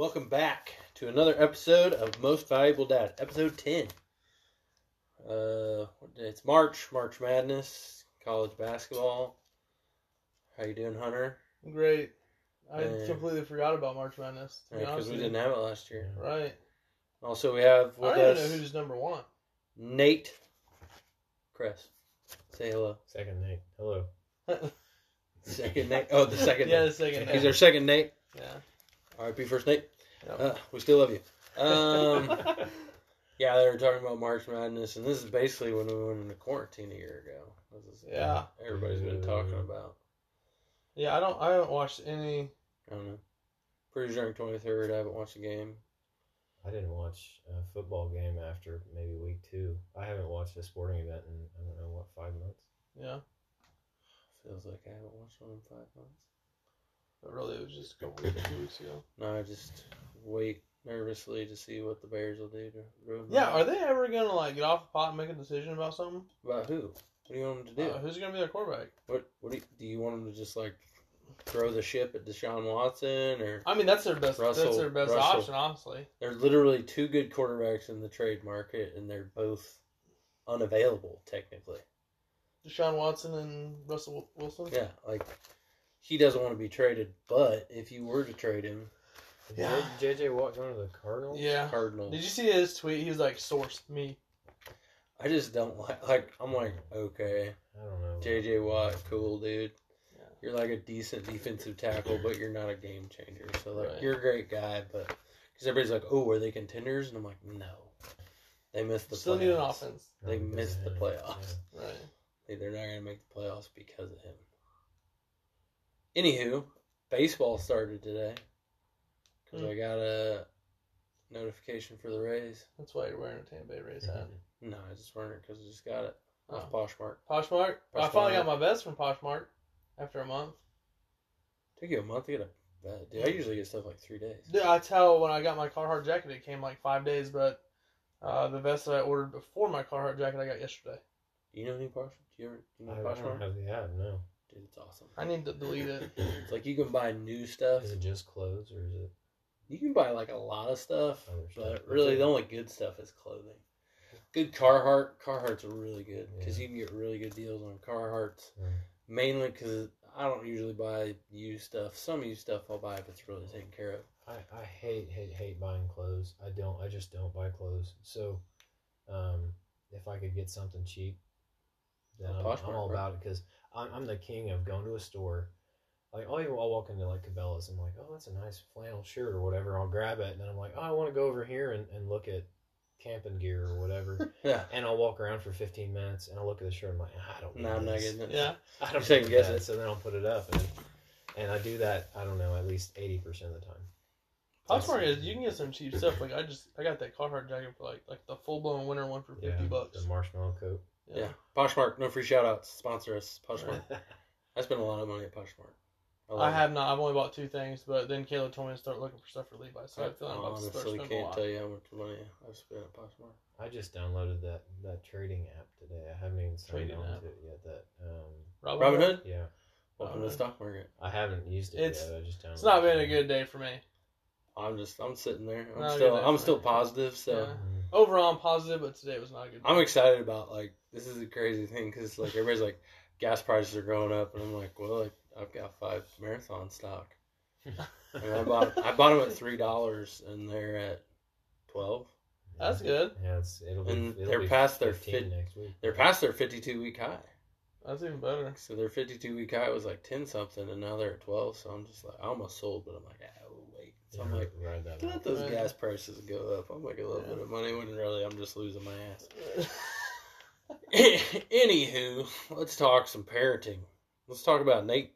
welcome back to another episode of Most Valuable Dad, episode 10. Uh, it's March, March Madness, college basketball. How you doing, Hunter? Great. I Uh, completely forgot about March Madness. Because honest we didn't have it last year. Right. Also, we have I with don't us know who's number one. Nate Cress. Say hello. Second Nate. Hello. Second Nate. Oh, the second yeah, the second. Nate. He's our second Nate. Yeah. RIP first Nate. Yep. Uh, we still love you. Um, yeah, they were talking about March Madness, and this is basically when we went into quarantine a year ago. This is Yeah. everybody's been talking about. Yeah, I don't. I haven't watched any. I don't know. Pretty drunk twenty third. I haven't watched a game. I didn't watch a football game after maybe week two. I haven't watched a sporting event in I don't know what five months. Yeah, Feels like I haven't watched one in five months. But really, it was just a couple weeks, two weeks ago. No, I just wait nervously to see what the Bears will do to ruin. my- Yeah, are they ever gonna like get off the pot and make a decision about something? about who? What do you want them to do? Uh, who's gonna be their quarterback? what What do you, do you want them to just like throw the ship at Deshaun Watson or? I mean, that's their best. Russell- that's their best Russell. option, honestly. They're literally two good quarterbacks in the trade market, and they're both unavailable technically. Deshaun Watson and Russell Wilson. Yeah, like he doesn't want to be traded, but if you were to trade him, Yeah. JJ Watt going to the Cardinals? Yeah. Cardinals. Did you see his tweet? He was like, "Source me." I just don't like. Like I'm like, okay, I don't know. JJ Watt, cool dude. Yeah. You're like a decent defensive tackle, but you're not a game changer. So like, Right. you're a great guy, but because everybody's like, oh, are they contenders? And I'm like, no, they missed the. Still playoffs. need an offense. They Not missed of the him. playoffs. Right. Hey, They're not gonna make the playoffs because of him. Anywho, baseball started today because Hmm. I got a notification for the Rays. That's why you're wearing a Tampa Bay Rays hat. No, I just weren't it because I just got it off Oh. Poshmark. Poshmark. I finally got my vest from Poshmark after a month. Took you a month to get a vet. Dude, I usually get stuff like three days. Dude, I tell when I got my Carhartt jacket, it came like five days, but uh, the vest that I ordered before my Carhartt jacket, I got yesterday. You know any Poshmark? Do you ever you know I, I don't Poshmark? have the app. No. Dude, it's awesome. I need to delete it. It's like you can buy new stuff. Is it just clothes or is it? You can buy like a lot of stuff, Other stuff? but really the only good stuff is clothing. Good Carhartt. Carhartts are really good because Yeah. you can get really good deals on Carhartts. Yeah. Mainly because I don't usually buy used stuff. Some used stuff I'll buy if it's really taken care of. I, I hate hate hate buying clothes. I don't. I just don't buy clothes. So, um, if I could get something cheap, then I'm, Poshmark, I'm all right? about it because I'm, I'm the king of going to a store. Like oh, I'll even I'll walk into like Cabela's. I'm like, oh, that's a nice flannel shirt or whatever. I'll grab it and then I'm like, oh, I want to go over here and, and look at camping gear or whatever. Yeah. and I'll walk around for 15 minutes and I'll look at the shirt. And I'm like, I don't. Need No, I'm not getting it. Yeah. I don't Second need guess that. it. So then I'll put it up and and I do that. I don't know at least 80 percent of the time. Poshmark is you can get some cheap stuff. Like I just I got that Carhartt jacket for like like the full blown winter one for fifty Yeah, bucks. The marshmallow coat. Yeah. Poshmark, no free shout outs. Sponsor us. Poshmark. I spend a lot of money at Poshmark. love I have not. I've only bought two things, but then Kayla told me to start looking for stuff for Levi, so I feel like I'm I about to start honestly spending a can't lot. tell you how much money I've spent at Poshmark. I just downloaded that that trading app today. I haven't even signed Trading on app. to it yet. That um, Robin, Robin Hood? Hood, yeah, welcome to the Robinhood. stock market. I haven't used it It's- yet. I just downloaded. It's not been a it. good day for me. I'm just, I'm sitting there. I'm No, still, I'm day. still positive. So Yeah. Mm. Overall, I'm positive, but today was not a good. Day. I'm excited about like this is a crazy thing because like everybody's like gas prices are going up, and I'm like, well, like I've got five marathon stock. And I bought, I bought them at three dollars, and they're at twelve. That's good. Yeah, it's it'll be. And it'll they're be past their fit- next week. They're past their 52 week high. That's even better. So their 52 week high was like 10 something, and now they're at 12. So I'm just like, I almost sold, but I'm like, oh wait. So I'm like, ride that let out. those Right. gas prices go up. I'll make a little Yeah. bit of money when really I'm just losing my ass. Anywho, let's talk some parenting. Let's talk about Nate.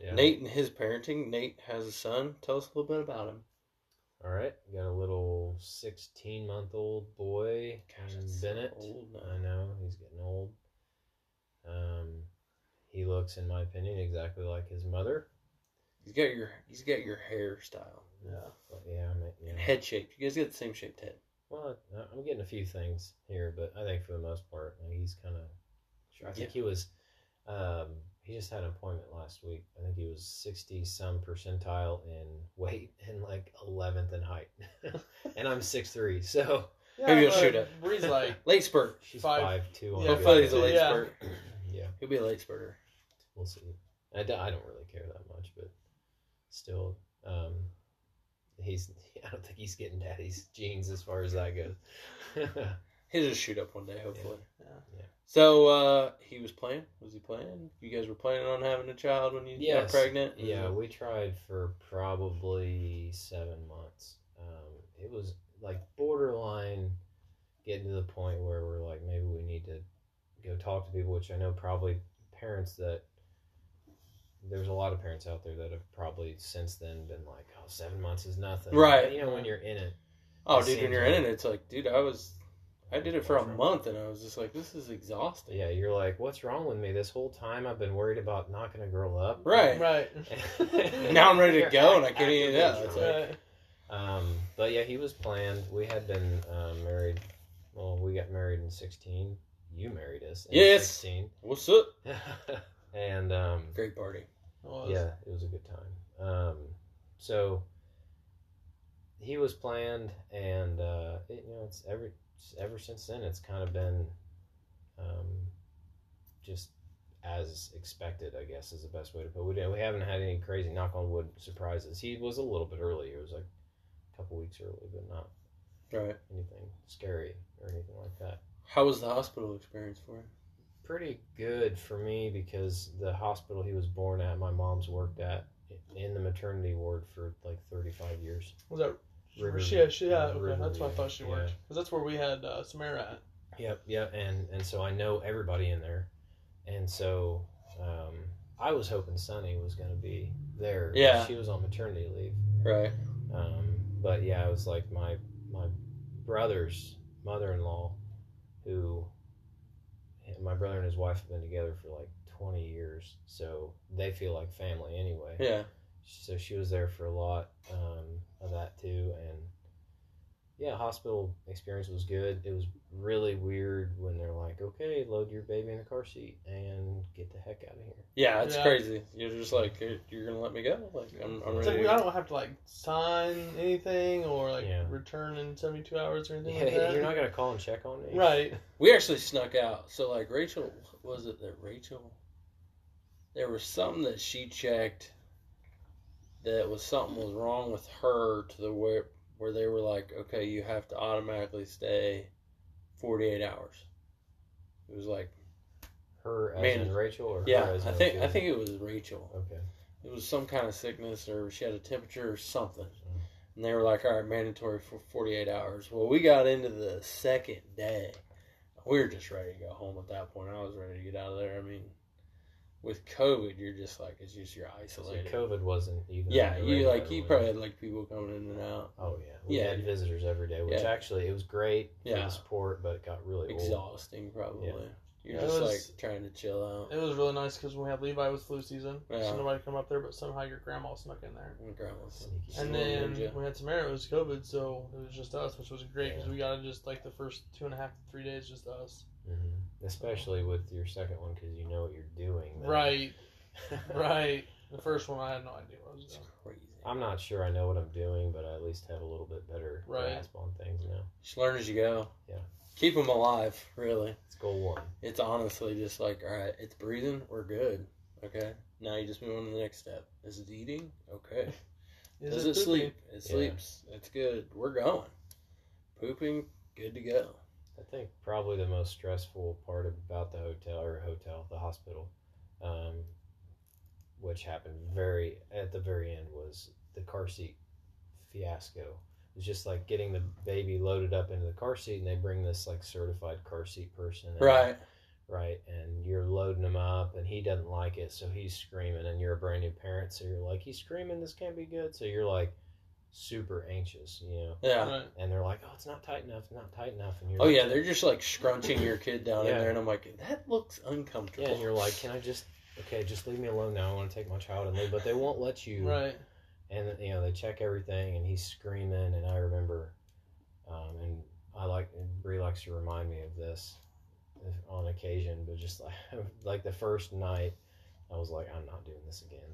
Yeah. Nate and his parenting. Nate has a son. Tell us a little bit about him. All right, we got a little 16 month old boy, Gosh, so Bennett. old. I know he's getting old. Um, he looks, in my opinion, exactly like his mother. He's got your he's got your hairstyle Yeah. But yeah, I mean, yeah. and head shape. You guys got the same shaped head. Well, I- I'm getting a few things here, but I think for the most part, like, he's kind of. Sure. I think he was. Um, he just had an appointment last week. I think he was sixty some percentile in weight and like eleventh in height, and I'm six three, so Maybe you'll shoot it. Bree's like, Late spurt. she's Five. five two. on Yeah, the Hopefully he's a late Yeah. spurt. Yeah, He'll be a late spurter. we'll see. I, do, I don't really care that much, but still, um, he's. I don't think he's getting daddy's genes as far as that goes. He'll just shoot up one day, hopefully. Yeah. Yeah. So uh, he was playing. Was he playing? You guys were planning on having a child when you Yes. got pregnant. Yeah, we tried for probably seven months. Um, it was like borderline getting to the point where we're like, maybe we need to go talk to people, which I know probably parents that there's a lot of parents out there that have probably since then been like, oh, seven months is nothing. Right. But, you know, when you're in it, Oh, It dude, when you're in it, it's like, dude, I was, I did it for a month, and I was just like, this is exhausting. yeah, you're like, what's wrong with me? This whole time I've been worried about knocking a girl up. Right. Right. Now I'm ready to go, and I can't even. Yeah, actively it's like, Um, but yeah, he was planned. We had been um, married. Well, we got married in sixteen. You married us in Yes. sixteen, what's up? and um, Great party. It yeah, it was a good time. Um, so he was planned, and uh, it, you know, it's ever ever since then. It's kind of been um, just as expected, I guess, is the best way to put it. We, didn't- we haven't had any crazy knock on wood surprises. He was a little bit early. It was like a couple weeks early, but not Right. anything scary or anything like that. How was the hospital experience for him? Pretty good for me because the hospital he was born at, my mom's worked at in the maternity ward for like 35 years. Was that? River- yeah, she, yeah, okay. Riverview, That's where I thought she worked. yeah. Because that's where we had uh, Samara at. Yep, yep, and and so I know everybody in there, and so um, I was hoping Sunny was going to be there. Yeah. she was on maternity leave. Right. Um, but yeah, it was like my my brother's mother-in-law, who my brother and his wife have been together for like twenty years, so they feel like family anyway. Yeah. So she was there for a lot um, of that too, and yeah, hospital experience was good. It was really weird when they're like, "Okay, load your baby in the car seat and get the heck out of here." Yeah, it's Yeah. crazy. You're just like, you're, you're gonna let me go? Like, I'm, I'm ready. like I don't have to like sign anything or like Yeah. return in seventy two hours or anything Yeah, like that. you're not gonna call and check on me, right. We actually snuck out. So, like, Rachel, was it that Rachel? There was something that she checked that was something was wrong with her to the where where they were like, okay, you have to automatically stay 48 hours. It was like, Her as Man. Rachel or yeah, I think I think it was Rachel. Okay. It was some kind of sickness or she had a temperature or something. Mm-hmm. And they were like, all right, mandatory for 48 hours. Well, we got into the second day. We were just ready to go home at that point. I was ready to get out of there. I mean, with COVID, you're just like, it's just you're So isolated. COVID wasn't even. yeah, you like, you probably had like people coming in and out. Oh yeah, we Yeah. had visitors every day, which Yeah. actually it was great for Yeah. the support, but it got really old. Exhausting, probably. Yeah. You're it just was- like trying to chill out. It was really nice because when we had Levi with flu season, Yeah. so nobody come up there, but somehow your grandma snuck in there. And grandma's Sneaky. And then ninja. we had Samara, it was COVID, so it was just us, which was great because Yeah. we got it just like the first two and a half, three days, just us. Hmm Especially with your second one because you know what you're doing. then. Right, right. The first one, I had no idea what I was It's doing. crazy. I'm not sure I know what I'm doing, but I at least have a little bit better Right. grasp on things now. Just learn as you go. Yeah. Keep them alive, really. It's goal one. It's honestly just like, all right, it's breathing, we're good. Okay. Now you just move on to the next step. Is it eating? Okay. Is Does it it, sleep? It Yeah. sleeps. It's good. We're going. Pooping, good to go. I think probably the most stressful part about the hotel or hotel, the hospital, um, which happened very at the very end, was the car seat fiasco. It was just like getting the baby loaded up into the car seat, and they bring this like certified car seat person, in, Right. Right, and you're loading him up, and he doesn't like it, so he's screaming, and you're a brand new parent, so you're like, he's screaming, this can't be good, so you're like super anxious, you know, Yeah. Right. and they're like, oh, it's not tight enough, it's not tight enough, and you're Oh like, yeah, they're just like scrunching your kid down in there, and I'm like, that looks uncomfortable. Yeah, and you're like, can I just okay, just leave me alone now. I want to take my child and leave, but they won't let you. Right. And you know they check everything, and he's screaming, and I remember, um, and I like and Bree likes to remind me of this on occasion, but just like like the first night, I was like, I'm not doing this again,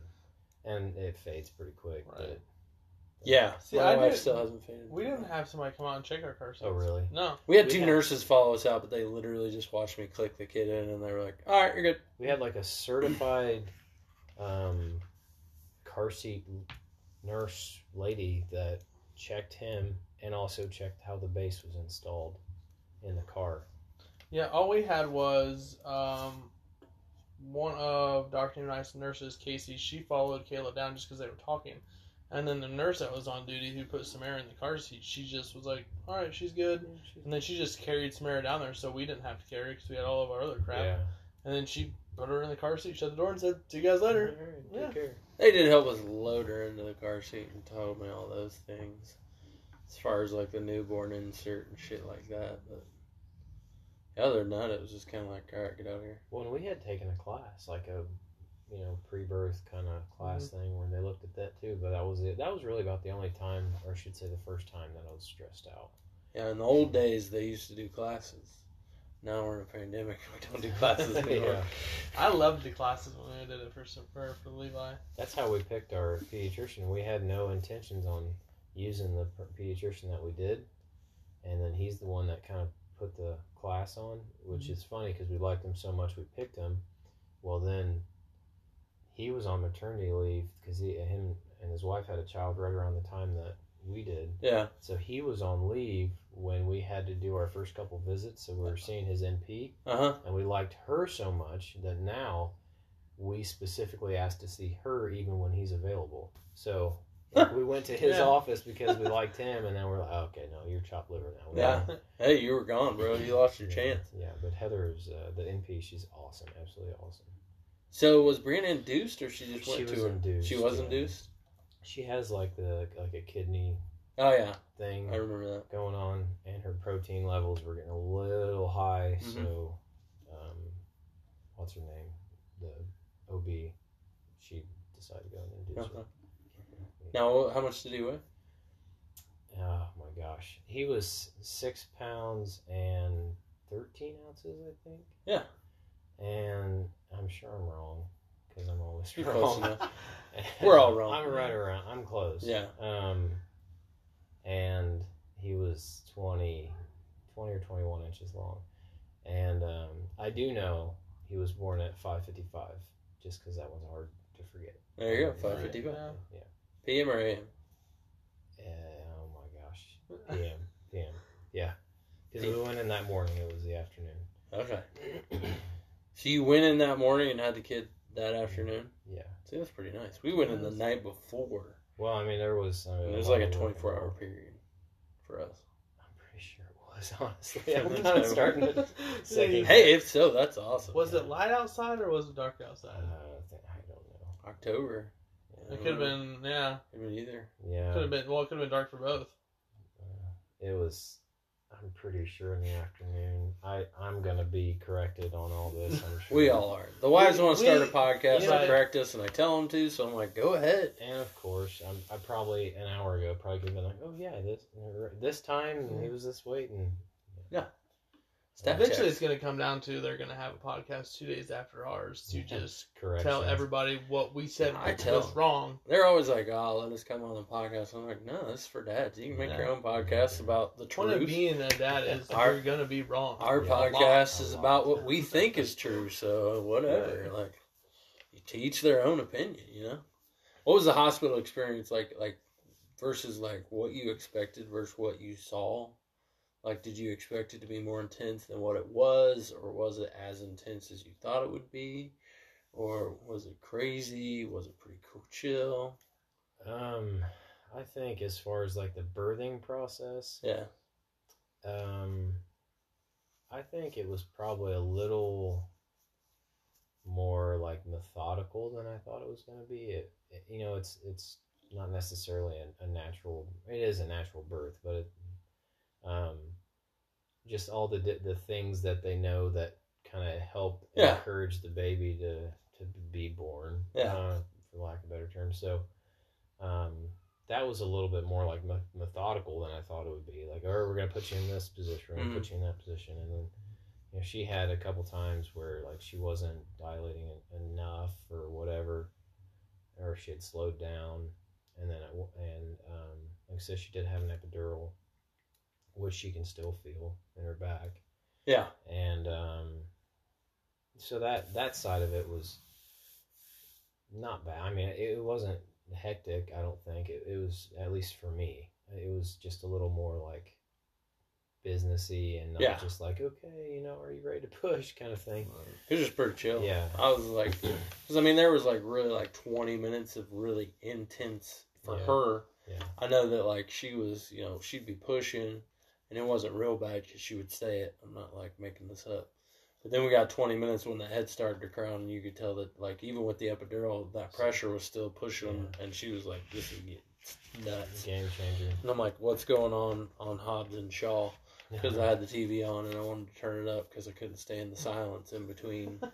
and it fades pretty quick. Right. Yeah, See, my I wife did- still hasn't faded. We didn't have somebody come out and check our car seats. Oh really? No. We had we two had- nurses follow us out, but they literally just watched me click the kid in, and they were like, "All right, you're good." We had like a certified um, car seat nurse lady that checked him and also checked how the base was installed in the car. Yeah, all we had was um, one of Dr. Knight's nurses, Casey. She followed Kayla down just because they were talking, and then the nurse that was on duty who put Samara in the car seat, she just was like, "All right, she's good," and then she just carried Samara down there, so we didn't have to carry because we had all of our other crap. Yeah. And then she put her in the car seat, shut the door, and said, "See you guys later." All right, Yeah. Care. They did help us load her into the car seat and told me all those things, as far as like the newborn insert and shit like that. But other than that, it was just kind of like, "All right, get out of here." Well, we had taken a class, like a, you know, pre-birth kind of class mm-hmm. thing where they looked at that too. But that was it. That was really about the only time, or I should say, the first time that I was stressed out. Yeah, in the old days, they used to do classes. Now we're in a pandemic; we don't do classes anymore. yeah, I loved the classes when i did it for for, for Levi. that's how we picked our pediatrician. We had no intentions on using the pediatrician that we did, and then he's the one that kind of put the class on, which mm-hmm. is funny because we liked him so much we picked him. Well, then he was on maternity leave because he him and his wife had a child right around the time that we did. Yeah, So he was on leave when we had to do our first couple visits. So we were seeing his NP, uh huh. and we liked her so much that now we specifically asked to see her even when he's available. So like, we went to his Yeah. office because we liked him, and then we're like, oh, okay, no, you're chopped liver now. We Yeah. don't- Hey, you were gone, bro. You lost your yeah, chance. Yeah, but Heather's uh, the NP. She's awesome, absolutely awesome. So was Brianna induced, or she just She went was to her? induced, She was yeah. induced. She has like the like a kidney Oh yeah, thing I remember that. going on, and her protein levels were getting a little high. Mhm. So, um, what's her name? The OB. She decided to go and induce Uh-huh. her. Now, how much did he weigh? Oh my gosh, he was six pounds and thirteen ounces, I think. Yeah. And I'm sure I'm wrong because I'm always You're wrong. close enough. We're all wrong. I'm right around. I'm close. Yeah. Um, and he was 20, 20 or 21 inches long. And um, I do know he was born at 555, just because that was hard to forget. There you go, five fifty five. Yeah. Yeah. PM or AM? Uh, oh my gosh. PM. PM. Yeah. Because we went in that morning. It was the afternoon. Okay. So you went in that morning and had the kid that afternoon. Yeah. See, that's pretty nice. We went in the night before. Well, I mean, there was. I mean, It was like a twenty four hour period for us. I'm pretty sure it was, honestly. I'm kind of starting to second. Hey, if so, that's awesome. Was it light outside or was it dark Uh, outside? I think- I don't know. October? It could have been, yeah. Could have been either. Yeah. Could have been, well, it could have been dark for both. Uh, it was. I'm pretty sure in the afternoon. I I'm gonna be corrected on all this. I'm sure. We all are. The wives We- want to start a we- podcast yeah. and correct us, and I tell them to, so I'm like, go ahead. And of course, I'm, I probably an hour ago probably could have been like, oh yeah, this this time and he was this weight and Stat Eventually, checks. it's going to come down to they're going to have a podcast two days after ours to just correct. tell everybody what we said I tell was them. wrong. They're always like, "Oh, let us come on the podcast." I'm like, "No, this is for dads. You can make your own podcast about the Point of truth. being a dad is Our- you're going to be wrong. Our Yeah, a lot, podcast is lot. about what we think is true. So whatever, Yeah. like, you teach their own opinion. You know, what was the hospital experience like? Like versus like what you expected versus what you saw. Like, did you expect it to be more intense than what it was, or was it as intense as you thought it would be, or was it crazy? Was it pretty cool, chill? Um, I think as far as like the birthing process, Yeah. um, I think it was probably a little more like methodical than I thought it was going to be. It, it, you know, it's it's not necessarily a, a natural. It is a natural birth, but it, um, just all the the things that they know that kind of help Yeah. encourage the baby to to be born. Yeah. uh, for lack of a better term. So, um, that was a little bit more like methodical than I thought it would be. Like, oh, we're gonna put you in this position, we're gonna Mhm. put you in that position, and then you know, she had a couple times where like she wasn't dilating enough or whatever, or she had slowed down, and then it, and um, like I said, she did have an epidural, which she can still feel in her back, Yeah. and um, so that that side of it was not bad. I mean, it, it wasn't hectic. I don't think it, it was at least for me. It was just a little more like businessy and not Yeah. just like okay, you know, are you ready to push kind of thing. It was just pretty chill. Yeah. I was like, because I mean, there was like really like 20 minutes of really intense for Yeah. her. Yeah. I know that like she was, you know, she'd be pushing, and it wasn't real bad because she would say it. I'm not like making this up. But then we got 20 minutes when the head started to crown, and you could tell that like even with the epidural, that pressure was still pushing, and she was like, "This is nuts." Game changer. And I'm like, "What's going on on Hobbs and Shaw?" Because I had the TV on and I wanted to turn it up because I couldn't stand the silence in between.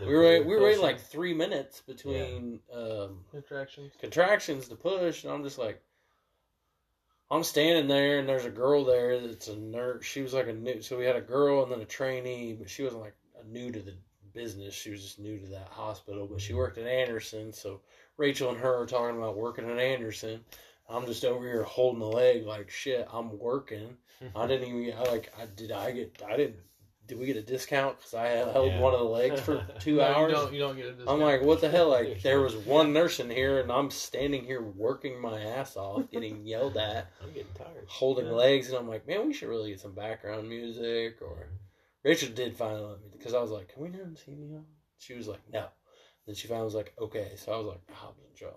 We were we were waiting like three minutes between um, Contractions. contractions to push, and I'm just like, I'm standing there, and there's a girl there that's a nurse. She was like a new, so we had a girl and then a trainee, but she wasn't like new to the business. She was just new to that hospital, but she mm-hmm. worked at Anderson. So Rachel and her are talking about working at Anderson. I'm just over here holding the leg like shit. I'm working. I mm-hmm. didn't even I like. I did. I get. I didn't. Did we get a discount because I held Yeah. one of the legs for two No, hours? You don't, you don't get a discount. I'm like, what the hell? Like, there was one nurse in here, and I'm standing here working my ass off, getting yelled at, I'm getting tired. holding Yeah. legs, and I'm like, man, we should really get some background music. Or Rachel did finally let me because I was like, can we turn the TV on? She was like, no. Then she finally was like, okay. So I was like, Hobbs and Shaw,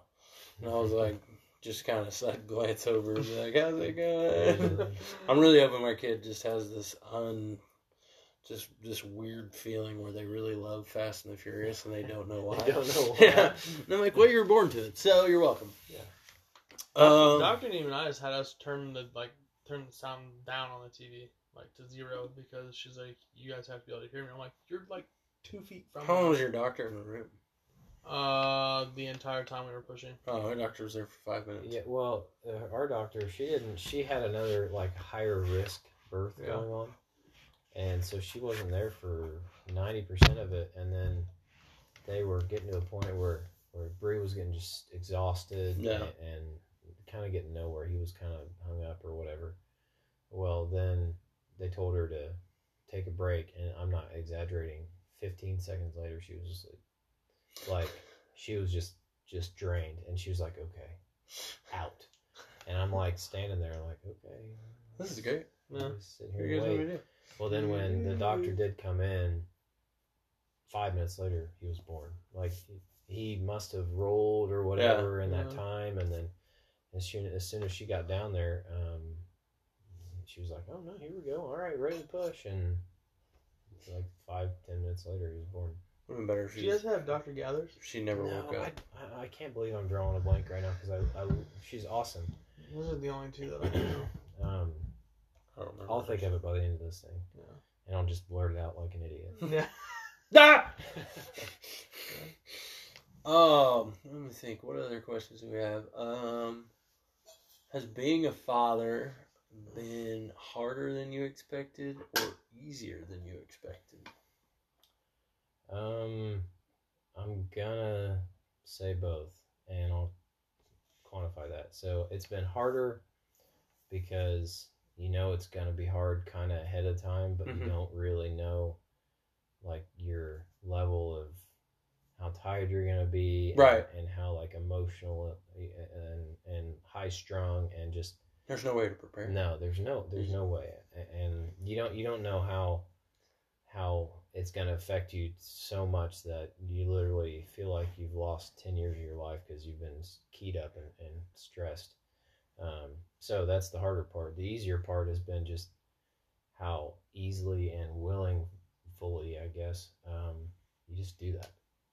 and I was like, just kind of side glance over, and be like, how's it going? I'm really hoping my kid just has this un, just this weird feeling where they really love Fast and the Furious and they don't know why. They don't know why. Yeah. And I'm like, well, you were born to it, so you're welcome. Yeah. Um, Doctor just had us turn the like turn the sound down on the TV like to zero because she's like, you guys have to be able to hear me. I'm like, you're like two feet from how long was your doctor in the room? Uh, the entire time we were pushing. Oh, my doctor was there for five minutes. Yeah, well, uh, our doctor, she didn't. She had another like higher risk birth Yeah. going on, and so she wasn't there for ninety percent of it. And then they were getting to a point where where Bree was getting just exhausted Yeah. and, and kind of getting nowhere. He was kind of hung up or whatever. Well, then they told her to take a break, and I'm not exaggerating. Fifteen seconds later, she was asleep. Like she was just just drained, and she was like, "Okay, out." And I'm like standing there, like, "Okay." This is great. Just sitting You here know wait. What we do. Well, then when the doctor did come in, five minutes later, he was born. Like he, he must have rolled or whatever in that Yeah. time, and then as soon as soon as she got down there, um, she was like, "Oh no, here we go. All right, ready to push." And like five ten minutes later, he was born. Would have been better if Do she, you guys have Doctor Gathers? she never No, woke I, up. I, I can't believe I'm drawing a blank right now because I, I she's awesome. Those are the only two that I know. Um, I don't remember. I'll think of it by the end of this thing, Yeah. and I'll just blurt it out like an idiot. Yeah. Ah! Um, let me think. What other questions do we have? Um, has being a father been harder than you expected or easier than you expected? Um, I'm gonna say both, and I'll quantify that. So it's been harder because you know it's gonna be hard kind of ahead of time, but Mhm. you don't really know like your level of how tired you're gonna be, Right. And, how like emotional and and high strung and just There's no way to prepare. no, there's no, there's no way, and you don't, you don't know how, how it's going to affect you so much that you literally feel like you've lost ten years of your life because you've been keyed up and, and stressed. Um, so that's the harder part. The easier part has been just how easily and willing, fully, I guess, um, you just do that.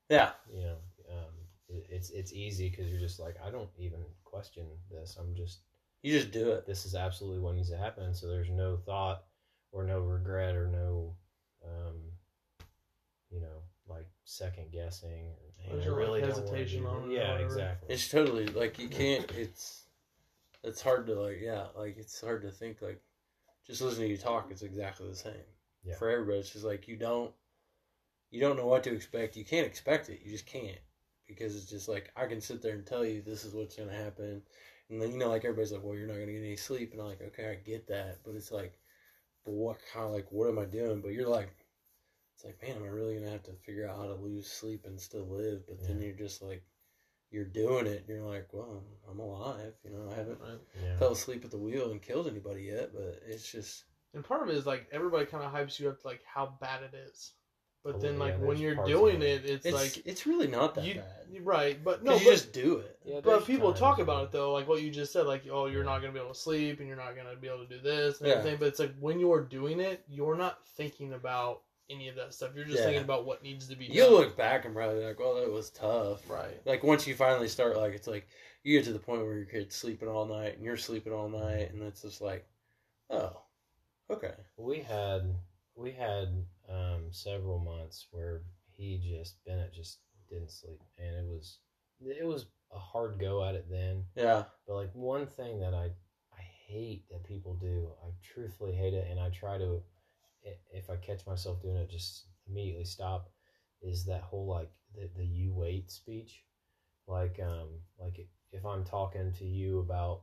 Yeah. You know, um, it, it's it's easy because you're just like, I don't even question this. I'm just You just do it. this is absolutely what needs to happen. So there's no thought or no regret or no, um, you know, like second guessing. Or, There's I no, like, really hesitation on it." it Yeah, whatever. exactly. It's totally like you can't. It's it's hard to like yeah like it's hard to think like just listening to you talk. It's exactly the same. Yeah. for everybody. It's just like you don't you don't know what to expect. You can't expect it. You just can't because it's just like I can sit there and tell you this is what's gonna happen, and then you know like everybody's like, well, you're not gonna get any sleep, and I'm like, okay, I get that, but it's like, but what kind of like what am I doing? But you're like. It's like, man, am I really gonna have to figure out how to lose sleep and still live? But then you're just like, you're doing it. You're like, well, I'm alive. You know, I haven't Right. Yeah. fell asleep at the wheel and killed anybody yet, but it's just And part of it is like everybody kind of hypes you up to like how bad it is, but Oh, then yeah, like when you're doing it. it, it's, it's like it's really not that you bad. right, but no, No, but, you just do it. Yeah, but people talk when- about it though, like what you just said, like oh you're Yeah. not gonna be able to sleep and you're not gonna be able to do this and Yeah. everything. But it's like when you're doing it, you're not thinking about any of that stuff. You're just Yeah. thinking about what needs to be You'll done. look back and probably like, well, that was tough. right. Like once you finally start, like it's like you get to the point where your kid's sleeping all night and you're sleeping all night, and it's just like, oh, okay, We had we had um, several months where he just Bennett just didn't sleep, and it was it was a hard go at it then. yeah, But like one thing that I I hate that people do, I truthfully hate it, and I try to i- if I catch myself doing it, just immediately stop. Is that whole like the the you wait speech, like um like if I'm talking to you about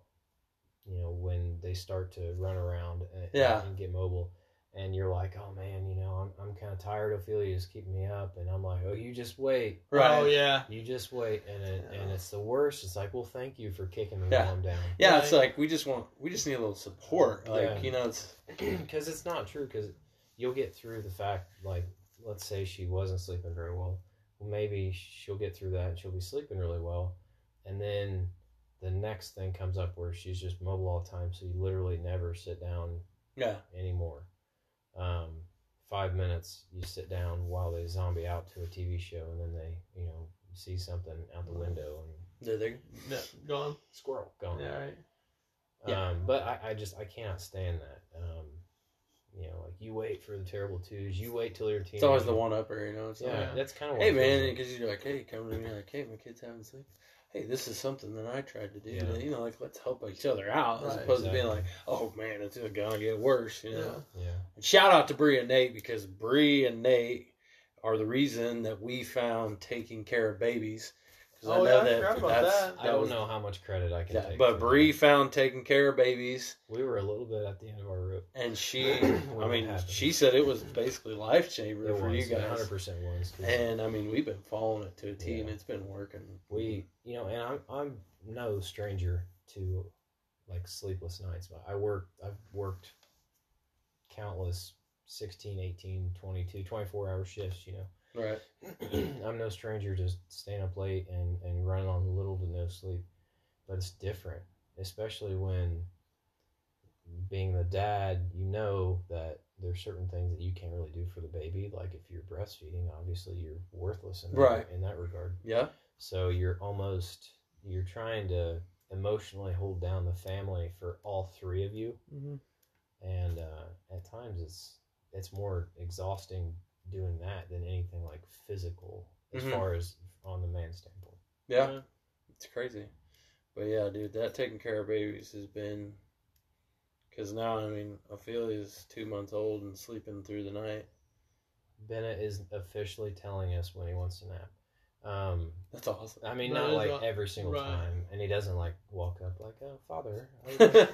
you know when they start to run around and, Yeah. and get mobile. And you're like, oh man, you know, I'm, I'm kind of tired. Ophelia's keeping me up, and I'm like, oh, you just wait. right, Oh yeah. You just wait, and it, and it's the worst. It's like, well, thank you for kicking me Yeah. while I'm down. yeah. It's like we just want, we just need a little support. Like Yeah. you know, it's Because it's not true. Because you'll get through the fact, like, let's say she wasn't sleeping very well. Well, maybe she'll get through that and she'll be sleeping really well, and then the next thing comes up where she's just mobile all the time. So you literally never sit down yeah, anymore. Um, five minutes you sit down while they zombie out to a TV show, and then they, you know, see something out the window and Did they? Yeah. Gone. squirrel gone. Yeah. Right. Yeah. Um, but I, I just I cannot stand that. Um, you know, like you wait for the terrible twos. You wait till you're a teenager. It's always the one upper, you know. It's Yeah, like, that's kind of hey man, because you're like, hey, come to me, like, hey, my kid's having sleep. Hey, this is something that I tried to do. Yeah. You know, like let's help each other out, as Right, opposed to being like, oh man, it's gonna get worse. You know. Yeah. yeah, And shout out to Bree and Nate because Bree and Nate are the reason that we found Taking Cara Babies. 'Cause Oh, yeah, I forgot about that. I don't was- know how much credit I can Yeah, take. but Bree that. found Taking Cara Babies, we were a little bit at the end of our rope. and she, I mean, she said it was basically life changer It for was, you guys. 100 percent was. 'cause And I mean, we've been following it to a T, and Yeah. it's been working. we, you know, and I'm I'm no stranger to like sleepless nights. But I work, I've worked countless 16, 18, 22, 24 hour shifts. You know. Right. I'm no stranger to staying up late and, and running on little to no sleep. But it's different, especially when being the dad, you know that there's certain things that you can't really do for the baby. Like if you're breastfeeding, obviously you're worthless in that, Right. in that regard. Yeah. So you're almost you're trying to emotionally hold down the family for all three of you, Mm-hmm. and uh, at times it's it's more exhausting doing that than anything like physical as Mhm. far as on the man standpoint. Yeah. Yeah. It's crazy. But yeah, dude, that Taking Cara Babies has been. Because now, I mean, Ophelia's two months old and sleeping through the night. Bennett is officially telling us when he wants to nap. Um, That's awesome. I mean, That not like a- every single right. time, and he doesn't like walk up like, "Oh, father," I would like-"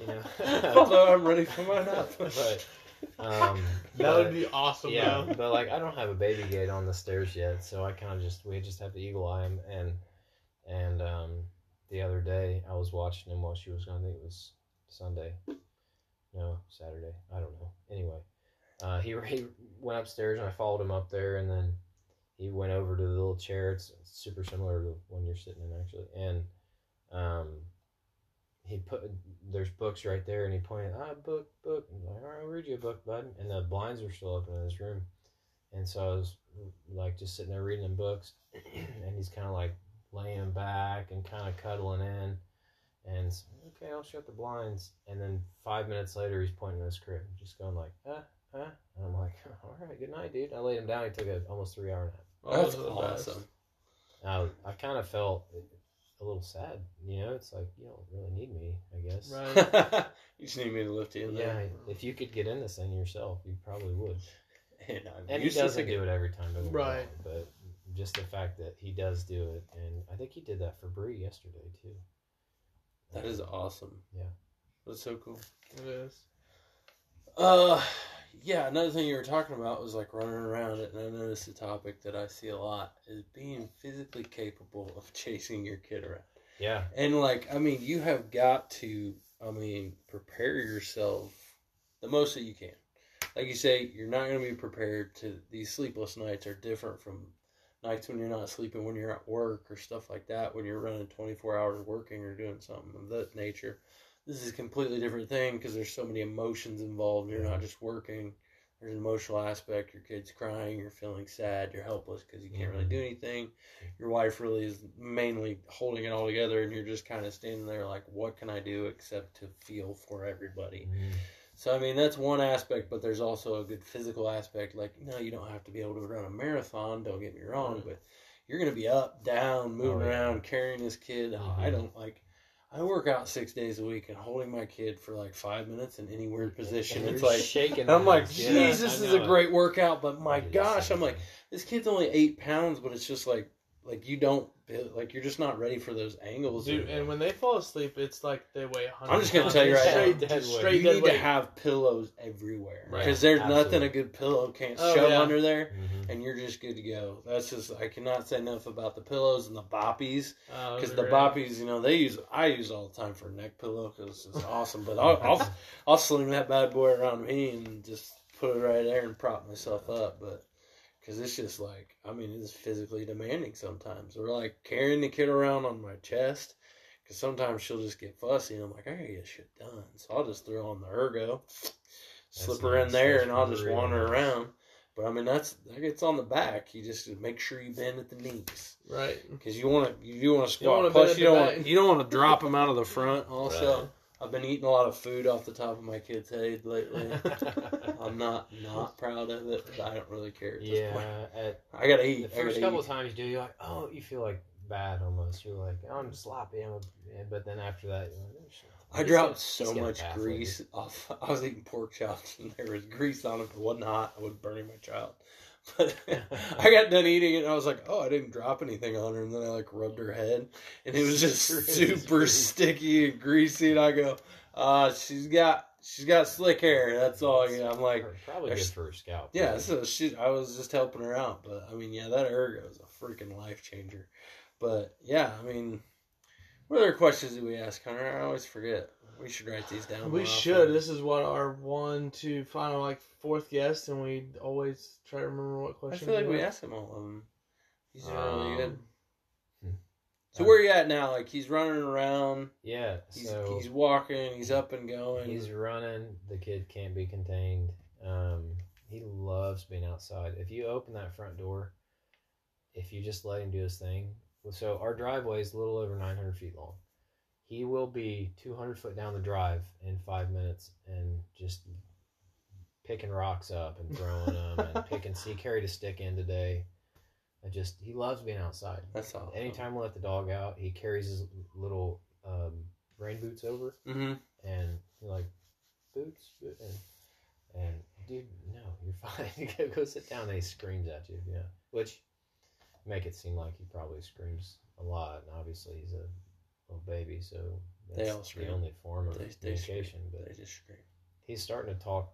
you know. Although I'm ready for my nap. But, um, That but- would be awesome. yeah, man. but like I don't have a baby gate on the stairs yet, so I kind of just we just have the eagle eye him. And and um, the other day I was watching him while she was gone. I think it was Sunday, no Saturday. I don't know. Anyway, uh, he he went upstairs and I followed him up there, and then he went over to the little chair. It's super similar to the one you're sitting in actually, and um, he put there's books right there, and he pointed ah book book. And I'm like, all right, I'll read you a book, bud. And the blinds were still open in his room, and so I was like just sitting there reading them books, and he's kind of like laying back and kind of cuddling in, and so, okay, I'll shut the blinds. And then five minutes later, he's pointing at his crib, just going like ah ah, and I'm like, all right, good night, dude. I laid him down. He took a almost three hour nap. Oh, That's those are awesome. I, I kind of felt a little sad. You know, it's like you don't really need me, I guess. Right. you just need me to lift you in Yeah, there. if you could get in this thing yourself, you probably would. And, I'm And he doesn't again. do it every time, don't get me Right. wrong, But just the fact that he does do it, and I think he did that for Bree yesterday too. That is awesome. Yeah. That's so cool. It is. Uh, yeah. Another thing you were talking about was like running around, and I noticed a topic that I see a lot is being physically capable of chasing your kid around. Yeah, And like, I mean, you have got to, I mean, prepare yourself the most that you can. Like you say, you're not going to be prepared to. These sleepless nights are different from nights when you're not sleeping, when you're at work or stuff like that. When you're running 24 hours working or doing something of that nature, this is a completely different thing because there's so many emotions involved. You're not just working. There's an emotional aspect. Your kid's crying. You're feeling sad. You're helpless because you can't really do anything your wife really is mainly holding it all together and you're just kind of standing there like what can i do except to feel for everybody Mhm. so i mean that's one aspect but there's also a good physical aspect like no you don't have to be able to run a marathon don't get me wrong but you're going to be up down moving Oh, yeah. around carrying this kid i Mhm. don't like I work out six days a week and holding my kid for like five minutes in any weird position. And It's like shaking. I'm like. Yeah, Jesus, this is a great workout, but my gosh, I'm like, this kid's only eight pounds, but it's just like, like you don't, like you're just not ready for those angles. Dude, and when they fall asleep, it's like they weigh 100 I'm just gonna tell you right straight, now, dead just straight you dead need weight. to have pillows everywhere Right, because there's nothing a good pillow can't Oh, shove yeah. under there, Mhm. and you're just good to go. That's just I cannot say enough about the pillows and the boppies Oh, because those the are boppies, you know, they use I use all the time for a neck pillow because it's awesome. But I'll, I'll I'll sling that bad boy around me and just put it right there and prop myself up. But because it's just like I mean, it's physically demanding sometimes. Or like carrying the kid around on my chest because sometimes she'll just get fussy and I'm like, I gotta get shit done. So I'll just throw on the ergo, slip her in there, That's and I'll just wander nice. around. But I mean, that's that gets on the back. You just make sure you bend at the knees Right. because you want to you do want to squat. Plus, you don't want you don't want to drop them out of the front. Also, Right. I've been eating a lot of food off the top of my kid's head lately. I'm not not proud of it, but I don't really care. At this yeah, point. at I gotta eat. The first couple eat. of times you do, you're like, oh, you feel like bad almost. You're like, oh, I'm sloppy. I'm a, but then after that, you're like, oh, shit. I dropped so just get a much grease off. I was eating pork chops and there was grease on it. If it wasn't hot, I would burn my child. But I got done eating it and I was like, oh, I didn't drop anything on her. And then I like rubbed her head and it was just super sticky and greasy. And I go, uh, she's got she's got slick hair. That's all. You know, I'm like, Probably good for her scalp. yeah. So she, I was just helping her out. But I mean, yeah, that ergo is a freaking life changer. But yeah, I mean, what other questions do we ask, Hunter? I always forget. We should write these down. We should. often. This is what our one, two, final, like fourth guest, and we always try to remember what questions. I feel like we asked him all of them. He's doing really good. Um, So uh, where you at now? Like he's running around. Yeah, He's so he's walking. He's up and going. He's running. The kid can't be contained. Um, he loves being outside. If you open that front door, if you just let him do his thing, so our driveway is a little over 900 feet long. He will be 200 foot down the drive in five minutes and just picking rocks up and throwing them and picking. He carried a stick in today. I just he loves being outside. That's all. Anytime we let the dog out, he carries his little um, rain boots over Mm-hmm. and like boots boot, and and dude no you're fine go, go sit down and he screams at you yeah which make it seem like he probably screams a lot and obviously he's a little baby so They that's all scream. the only form of They- they scream. communication but They just scream. he's starting to talk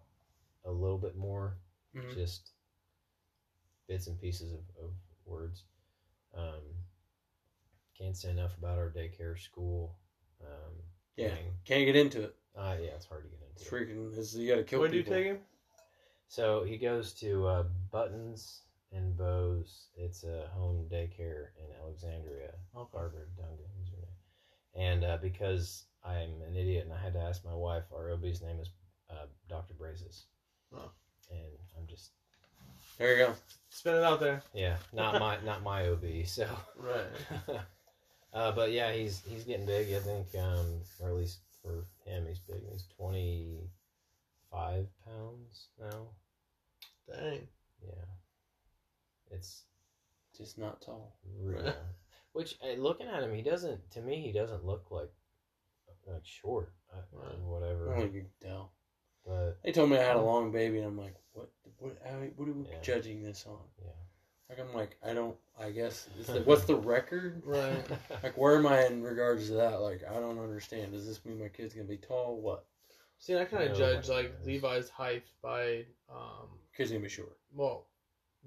a little bit more Mhm. just bits and pieces of, of words um can't say enough about our daycare school um Yeah. thing. Can't get into it. uh, yeah it's hard to get into It's freaking. It's, you got to kill Where do you take him? So he goes to uh, Buttons and Bows. It's a home daycare in Alexandria. Barbara Dungan is her name. And uh, because I'm an idiot and I had to ask my wife, our OB's name is uh, Dr. Brazes. Oh. And I'm just There you go. Spin it out there. yeah, not my not my OB. So, Right. uh, but yeah, he's he's getting big. I think, um, or at least for him, he's big. He's 25 pounds now. Dang. Yeah, it's Just not tall. real. Which uh, looking at him, he doesn't. To me, he doesn't look like like short or Right. whatever. Only you can tell. But They told me I had a long baby, and I'm like, what? What? How, what are we Yeah. judging this on? yeah, Like I'm like, I don't. I guess is the, what's the record? Right. Like where am I in regards to that? Like I don't understand. Does this mean my kid's gonna be tall? What? See, I kind of No, judge like goodness. Levi's height by um Kid's gonna be short. well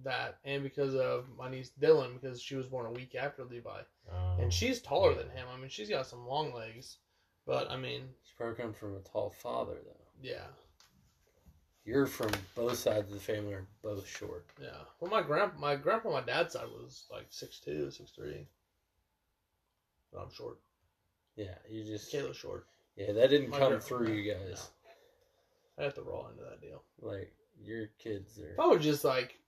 that and because of my niece Dylan because she was born a week after Levi Um, and she's taller than him. I mean, she's got some long legs, but I mean, He's probably come from a tall father though. yeah, You're from both sides of the family are both short. yeah. Well, my grand my grandpa on my dad's side was like six two, six three. But I'm short. Yeah, you just Kayla's short. yeah that didn't My come through no, you guys. I have to roll into that deal. Like your kids If are I was just like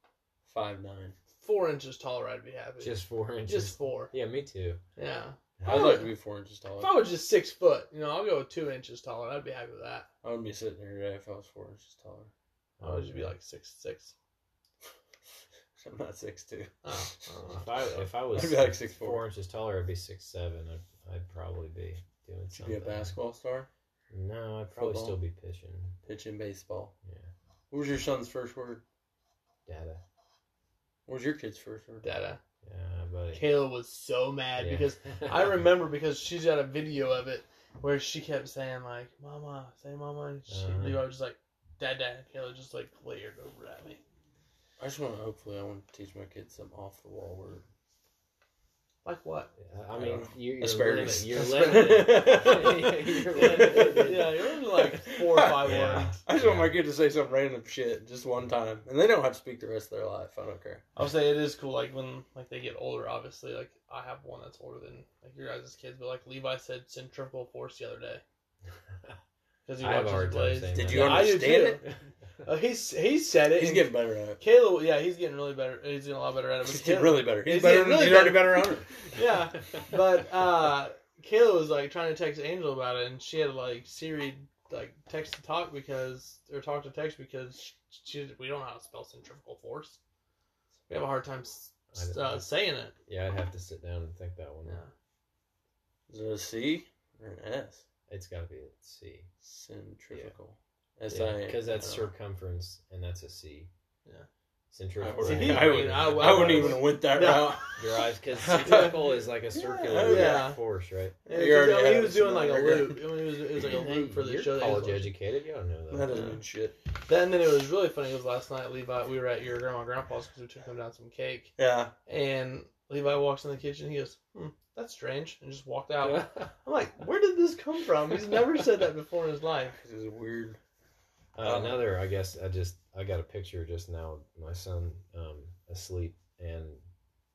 five nine. four inches taller, I'd be happy. just four inches. just four. yeah, me too. Yeah. I'd like to be four inches taller. If I was just six foot, you know, I'll go with two inches taller. I'd be happy with that. I wouldn't be sitting here today if I was four inches taller. I would just be like six six. I'm not six two. Oh, oh. If I if I was I'd be like six four inches taller, I'd be six seven. I'd, I'd probably be doing Should be a basketball star. No, I'd probably Football? still be pitching. Pitching baseball. Yeah, What was your son's first word? data. What was your kid's first word? Dada. Yeah, buddy. Kayla was so mad Yeah. because I remember because she's got a video of it where she kept saying like "Mama," say "Mama," and she, Uh-huh. Levi was just like "Dad, Dad." Kayla just like glared over at me. I just want to. Hopefully, I want to teach my kids some off the wall word. Like what? I mean, you, you're Asparagus. limited. You're limited. You're limited. yeah, you're only like four or five Yeah. words. I just want my kid to say some random shit just one time, and they don't have to speak the rest of their life. I don't care. I'll say it is cool. Like when like they get older, obviously. Like I have one that's older than like your guys' kids, but like Levi said centrifugal force the other day because he I have a watches hard time Blaze. Did that. you Yeah, understand it? Uh, he's he said it. He's getting better at it. Caleb. Yeah, he's getting really better. He's getting a lot better at it. But He's Caleb- getting really better. He's, He's better. Than, really he's already better on it. Yeah, but uh, Kayla was like trying to text Angel about it, and she had to like Siri like text to talk because or talk to text because she we don't know how to spell centrifugal force. We have a hard time s- I uh, saying it. Yeah, I'd have to sit down and think that one. Yeah. Is it a C or an S? It's got to be a C. Centrifugal. S I N. Because that's I circumference, and that's a C. Yeah. Centrifugal. See, he- I, would, I- I, I wouldn't was- even have went that No. route. Derives because centrifugal is like a circular Yeah. force, right? Yeah, You already because, I mean, had he was doing like a loop. I mean, it was, it was like a loop for the you're show. that was college educated. You don't know that. That doesn't mean shit. Then, then it was really funny because last night Levi, we were at your grandma and grandpa's because we took them down some cake, Yeah. and Levi walks in the kitchen. He goes, "Hmm, that's strange," and just walked out. I'm like, where did this come from? He's never said that before in his life. This is weird. Uh, another, I guess, I just I got a picture just now. My son um, asleep, and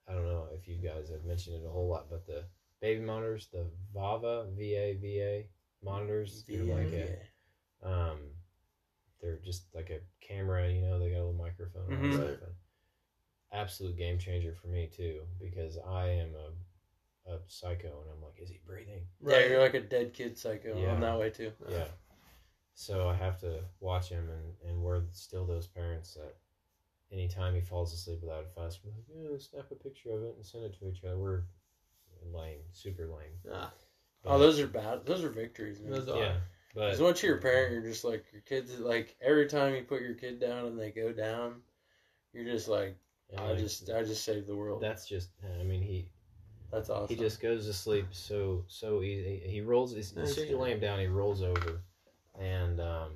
I don't know if you guys have mentioned it a whole lot, but the baby monitors, the Vava V A V A monitors, they're like a, um, they're just like a camera. You know, they got a little microphone and Mhm. stuff. And absolute game changer for me too, because I am a a psycho, and I'm like, is he breathing? Yeah, you're like a dead kid psycho. Yeah. I'm that way too. Yeah. So I have to watch him, and, and we're still those parents that anytime he falls asleep without a fuss, we're like, yeah, snap a picture of it and send it to each other. We're lame, super lame. Ah, Oh, those are bad. Those are victories, man. Those are- yeah. But Because once you're a parent, you're just like your kids. Like every time you put your kid down and they go down, you're just like, I like, just, I just saved the world. that's just. I mean, he That's awesome. he just goes to sleep so so easy. He rolls as as soon as you lay him down, he rolls over, and um,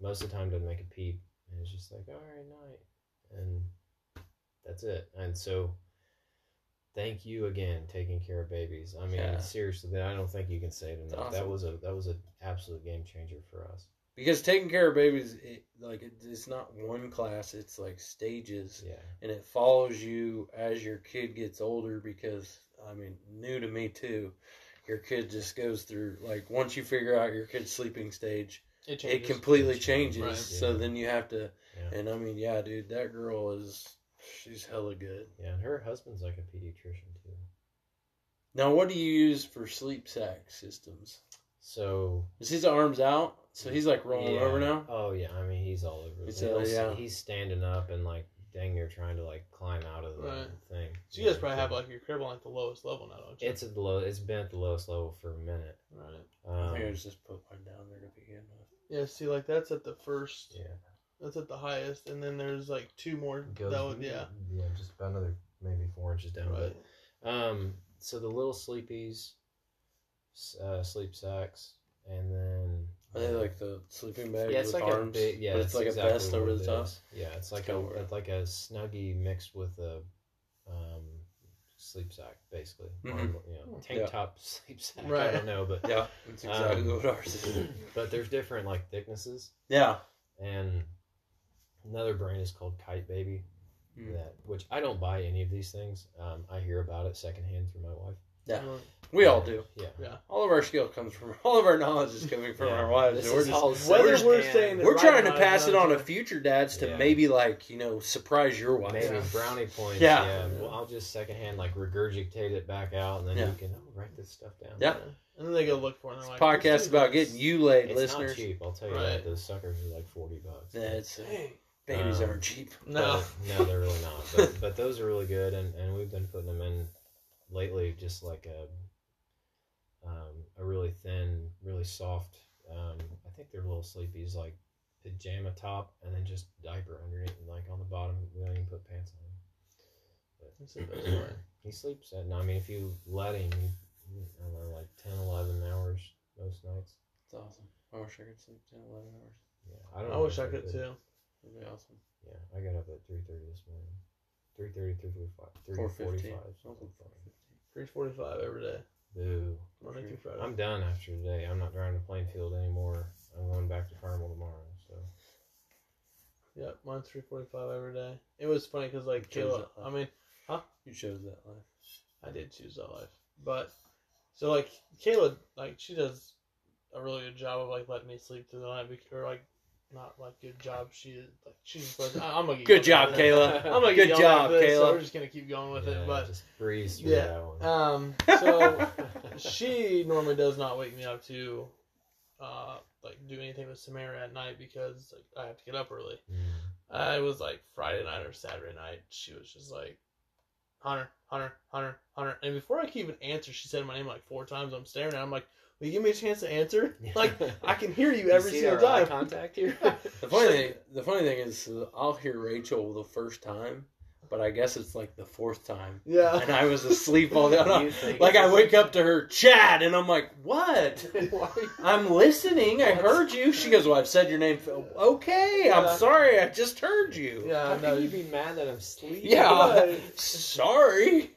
most of the time doesn't make a peep, and it's just like all right night, and that's it. And so, thank you again, Taking Cara Babies. I mean, Yeah. seriously, I don't think you can say it enough. That was a that was an absolute game changer for us. because Taking Cara Babies, it, like it, it's not one class. It's like stages, Yeah, and it follows you as your kid gets older. Because I mean, new to me too. Your kid just goes through like once you figure out your kid's sleeping stage, it it completely It changes. changes, So yeah. then you have to, Yeah. and I mean, yeah, dude, that girl is she's hella good. yeah. And her husband's like a pediatrician too. Now, what do you use for sleep sack systems? So Is his arms out? So he's like rolling Yeah. over now. Oh yeah, I mean he's all over. He's, uh, yeah. he's standing up and like dang near trying to like climb out of the Right. thing. So you guys probably have like your crib on like the lowest level now, don't you? It's at the low. It's been at the lowest level for a minute. right. I Um, think I just put mine down there to begin with. Yeah, see, like that's at the first. yeah. That's at the highest, and then there's like two more. Goes, that would, yeah. Yeah, just about another maybe four inches down. Right. But, um, so the little sleepies, uh, sleep sacks, and then Are they like the sleeping bag yeah, it's with like arms? a big yeah, but it's, it's like exactly a vest over the top. is. Yeah, it's like kinda a weird. it's like a snuggie mixed with a um, sleep sack, basically. Mhm. Arm- you know, tank Yeah. top sleep sack. I don't know, but Yeah, that's exactly Um, what ours is. but there's different like thicknesses, Yeah. and another brand is called Kyte Baby. Mm. That which I don't buy any of these things. Um, I hear about it secondhand through my wife. Yeah. We all do. Yeah. All of our skill comes from all of our knowledge is coming from Yeah. our wives. This we're is just all Whether secondhand. we're saying it we're right trying to pass it on to future dads to Yeah. maybe like you know surprise your wife. Maybe Yeah. brownie points. Yeah. Yeah. Well, I'll just secondhand like regurgitate it back out, and then Yeah. you can oh, write this stuff down. Yeah. And then they go look for it. And they're like, Podcast about this." getting you laid, It's listeners. not cheap. I'll tell you Right. that. Those suckers are like forty bucks. Yeah, it's uh, babies Um, aren't cheap. No. But, no, they're really not. But, but those are really good, and, and we've been putting them in lately, just like a um, a really thin, really soft. Um, I think they're little sleepies, like pajama top, and then just diaper underneath, and like on the bottom, we don't even put pants on. That's the best way. He sleeps at. No, I mean, if you let him, he, I don't know, like 10, 11 hours most nights. It's awesome. I wish I could sleep 10, 11 hours. Yeah, I don't. I know wish I could too. That'd be awesome. Yeah, I got up at three thirty this morning. 3.30, 3.45, 415. 3.45. Something Three forty-five every day, Boo. Monday through Friday. I'm done after today. I'm not driving to Plainfield anymore. I'm going back to Carmel tomorrow. So Yeah, mine's three forty-five every day. It was funny because like Kayla, I mean, huh? You chose that life. I did choose that life, but so like Kayla, like she does a really good job of like letting me sleep through the night, bec- or like not like good job. She like she's. I- I'm gonna get Good job. Kayla. I'm gonna Good job, at for this, So Kayla. we're just gonna keep going with yeah, it, but just breeze through yeah, that one. um, so she normally does not wake me up to uh like do anything with Samara at night because like I have to get up early. Mm. I was like Friday night or Saturday night. She was just like, Hunter, Hunter, Hunter, Hunter. And before I could even answer, she said my name like four times. I'm staring at her. I'm like, will you give me a chance to answer? Like, I can hear you every see single time. contact here. The funny thing, the funny thing is, I'll hear Rachel the first time, but I guess it's like the fourth time, Yeah. and I was asleep all day. You think Like I wake up to her, Chad, and I'm like, what? Why? I'm listening. I heard you. She goes, "Well, I've said your name." Okay, Yeah. I'm sorry. I just heard you. Yeah, How no, can you be mad that I'm sleeping? Yeah. Sorry.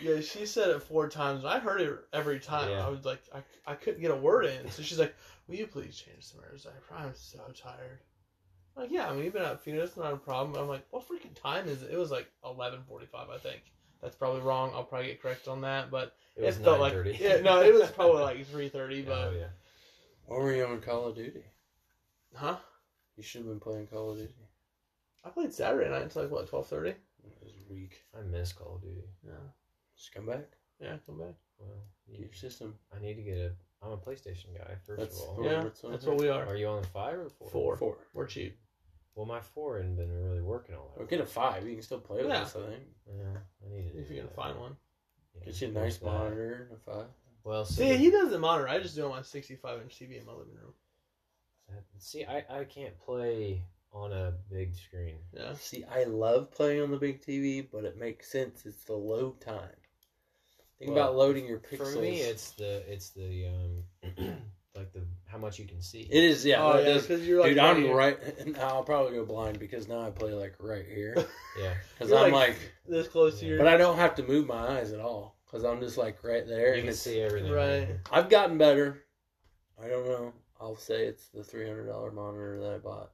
yeah. She said it four times. and I heard it every time. Yeah. I was like, I, I couldn't get a word in. So she's like, will you please change the diaper? I'm so tired. I'm like, yeah, I mean, you've been out feeding us, not a problem. I'm like, what freaking time is it? It was like 11:45, I think. That's probably wrong. I'll probably get corrected on that, but It was felt like 9:30. yeah, no, it was probably like three thirty, but oh yeah. What were you on Call of Duty? huh? You should have been playing Call of Duty. I played Saturday night until like what twelve thirty. It was weak. I miss Call of Duty. Yeah, Just come back. yeah, come back. Well, Get your system. I need to get a. I'm a PlayStation guy first That's- of all. Yeah, Yeah, that's what that's what we are. Are you on the five or four? Four. Four. We're cheap. Well, my four hadn't been really working all that. Or get a five. You can still play with Yeah. us. I think. Yeah, I need to. If you're gonna find one. Yeah, Get you a nice that. monitor and a five. Well, so See, he doesn't monitor. I just do it on my sixty-five inch TV in my living room. see, I I can't play on a big screen. Yeah. See, I love playing on the big TV, but it makes sense. It's the load time. Think Well, about loading your pixels. For me, it's the it's the um like the how much you can see. it is yeah. oh yeah, does- because you're like Dude, I'm here. right. and I'll probably go blind because now I play like right here. yeah. Because I'm like- like, this close to your. but I don't have to move my eyes at all because I'm just like right there. You and can see everything. Right. I've gotten better. I don't know. I'll say it's the three hundred dollar monitor that I bought.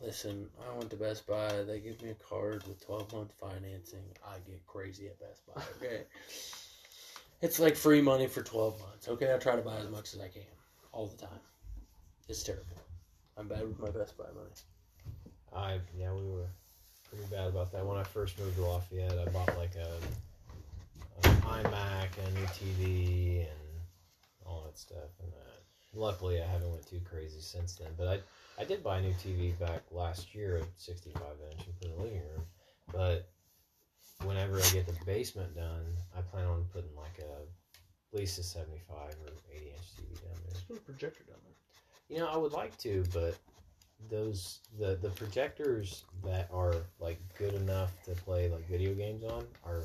Listen, I went to Best Buy. They give me a card with twelve month financing. I get crazy at Best Buy. Okay, it's like free money for twelve months. Okay, I try to buy as much as I can all the time. It's terrible. I'm bad with my Best Buy money. I yeah, we were pretty bad about that. When I first moved to Lafayette, I bought like a, a iMac and a new TV and all that stuff, and that. luckily, I haven't went too crazy since then. But I I did buy a new TV back last year, a 65 inch, and put in the living room. But whenever I get the basement done, I plan on putting like a least a 75 or 80 inch TV down there. Just put a projector down there. You know, I would like to, but those the the projectors that are like good enough to play like video games on are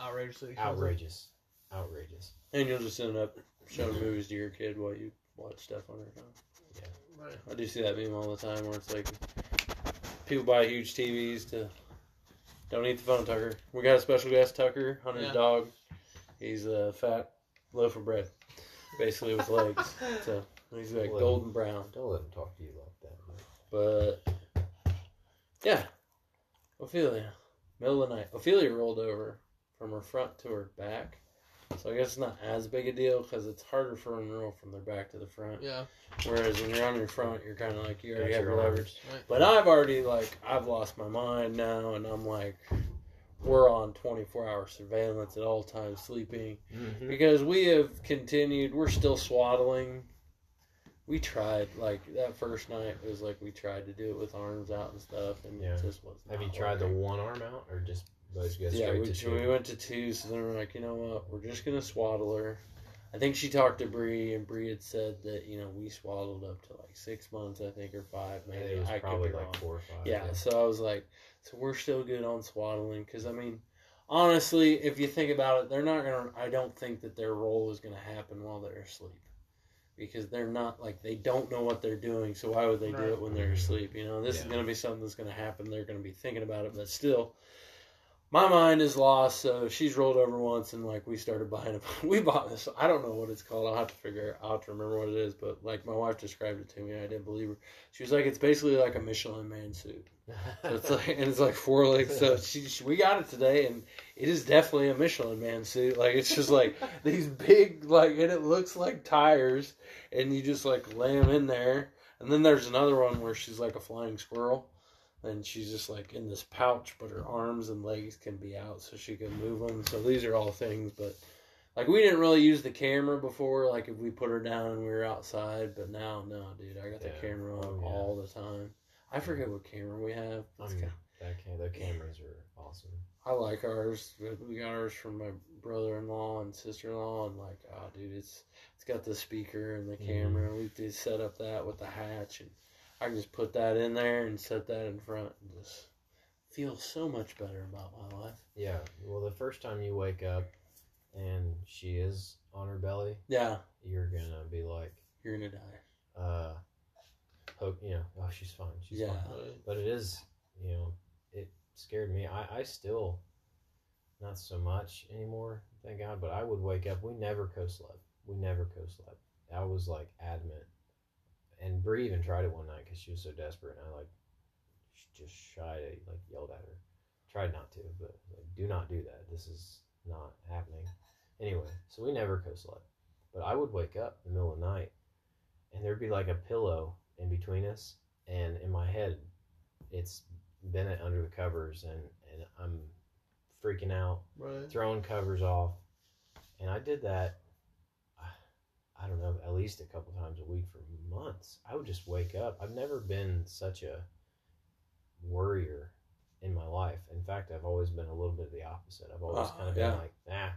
Outrageously expensive. outrageous, outrageous. And you'll just end up showing movies to your kid while you watch stuff on her phone. Right. I do see that meme all the time where it's like people buy huge TVs to don't eat the phone, Tucker. We got a special guest, Tucker, Hunter's Yeah. dog. He's a fat loaf of bread, basically with legs. So he's like Well- golden brown. Don't let him talk to you like that. man. But yeah, Ophelia, middle of the night. Ophelia rolled over from her front to her back. So I guess it's not as big a deal because it's harder for them to roll from their back to the front. Yeah. Whereas when you're on your front, you're kind of like you already Got have your your leverage. Right. But I've already like I've lost my mind now, and I'm like, we're on 24 hour surveillance at all times, sleeping Mhm. because we have continued. We're still swaddling. We tried like that first night. It was like we tried to do it with arms out and stuff, and Yeah. it just was. Have you tried the one arm out or just both go Yeah, we, to two? we went to two, so then we're like, you know what? We're just gonna swaddle her. I think she talked to Bree, and Bree had said that you know we swaddled up to like six months, I think, or five, maybe. think it was I could probably be like wrong. four or five. Yeah, so I was like, so we're still good on swaddling because I mean, honestly, if you think about it, they're not gonna. I don't think that their role is gonna happen while they're asleep because they're not like they don't know what they're doing. So why would they do it when they're mm-hmm. asleep? You know, this is gonna be something that's gonna happen. They're gonna be thinking about it, but still. My mind is lost, so she's rolled over once, and like we started buying it. We bought this. I don't know what it's called. I'll have to figure. I'll have to remember what it is. But like my wife described it to me, and I didn't believe her. She was like, "It's basically like a Michelin Man suit." So it's like, and it's like four legs. So she, she, we got it today, and it is definitely a Michelin Man suit. Like it's just like these big, like, and it looks like tires, and you just like lay them in there. And then there's another one where she's like a flying squirrel, and she's just like in this pouch, but her arms and legs can be out, so she can move them. So these are all things, but. Like we didn't really use the camera before, like if we put her down and we were outside, but now no, dude, I got the camera on Oh, yeah. all the time. I forget what camera we have. It's Um, got- that cam- their cameras are awesome. I like ours. We got ours from my brother-in-law and sister-in-law, and like, oh, dude, it's it's got the speaker and the Mhm. camera. We did set up that with the hatch, and I can just put that in there and set that in front, and just feel so much better about my life. Yeah. Well, the first time you wake up and she is on her belly, Yeah, you're gonna be like, you're gonna die. uh, hope you know, oh, she's fine, she's Yeah. fine. But it is, you know, it scared me. I, I still, not so much anymore, thank God. But I would wake up. We never co-slept. We never co-slept. I was like adamant, and Bree even tried it one night because she was so desperate. And I like just shy, like yelled at her. Tried not to, but like, do not do that. This is not happening. Anyway, so we never co-slept. But I would wake up in the middle of the night, and there'd be like a pillow in between us, and in my head, it's Bennett under the covers, and and I'm freaking out, Right. throwing covers off, and I did that. I- I don't know, at least a couple times a week for months. I would just wake up. I've never been such a worrier in my life. In fact, I've always been a little bit of the opposite. I've always Oh, kind of yeah. been like, nah,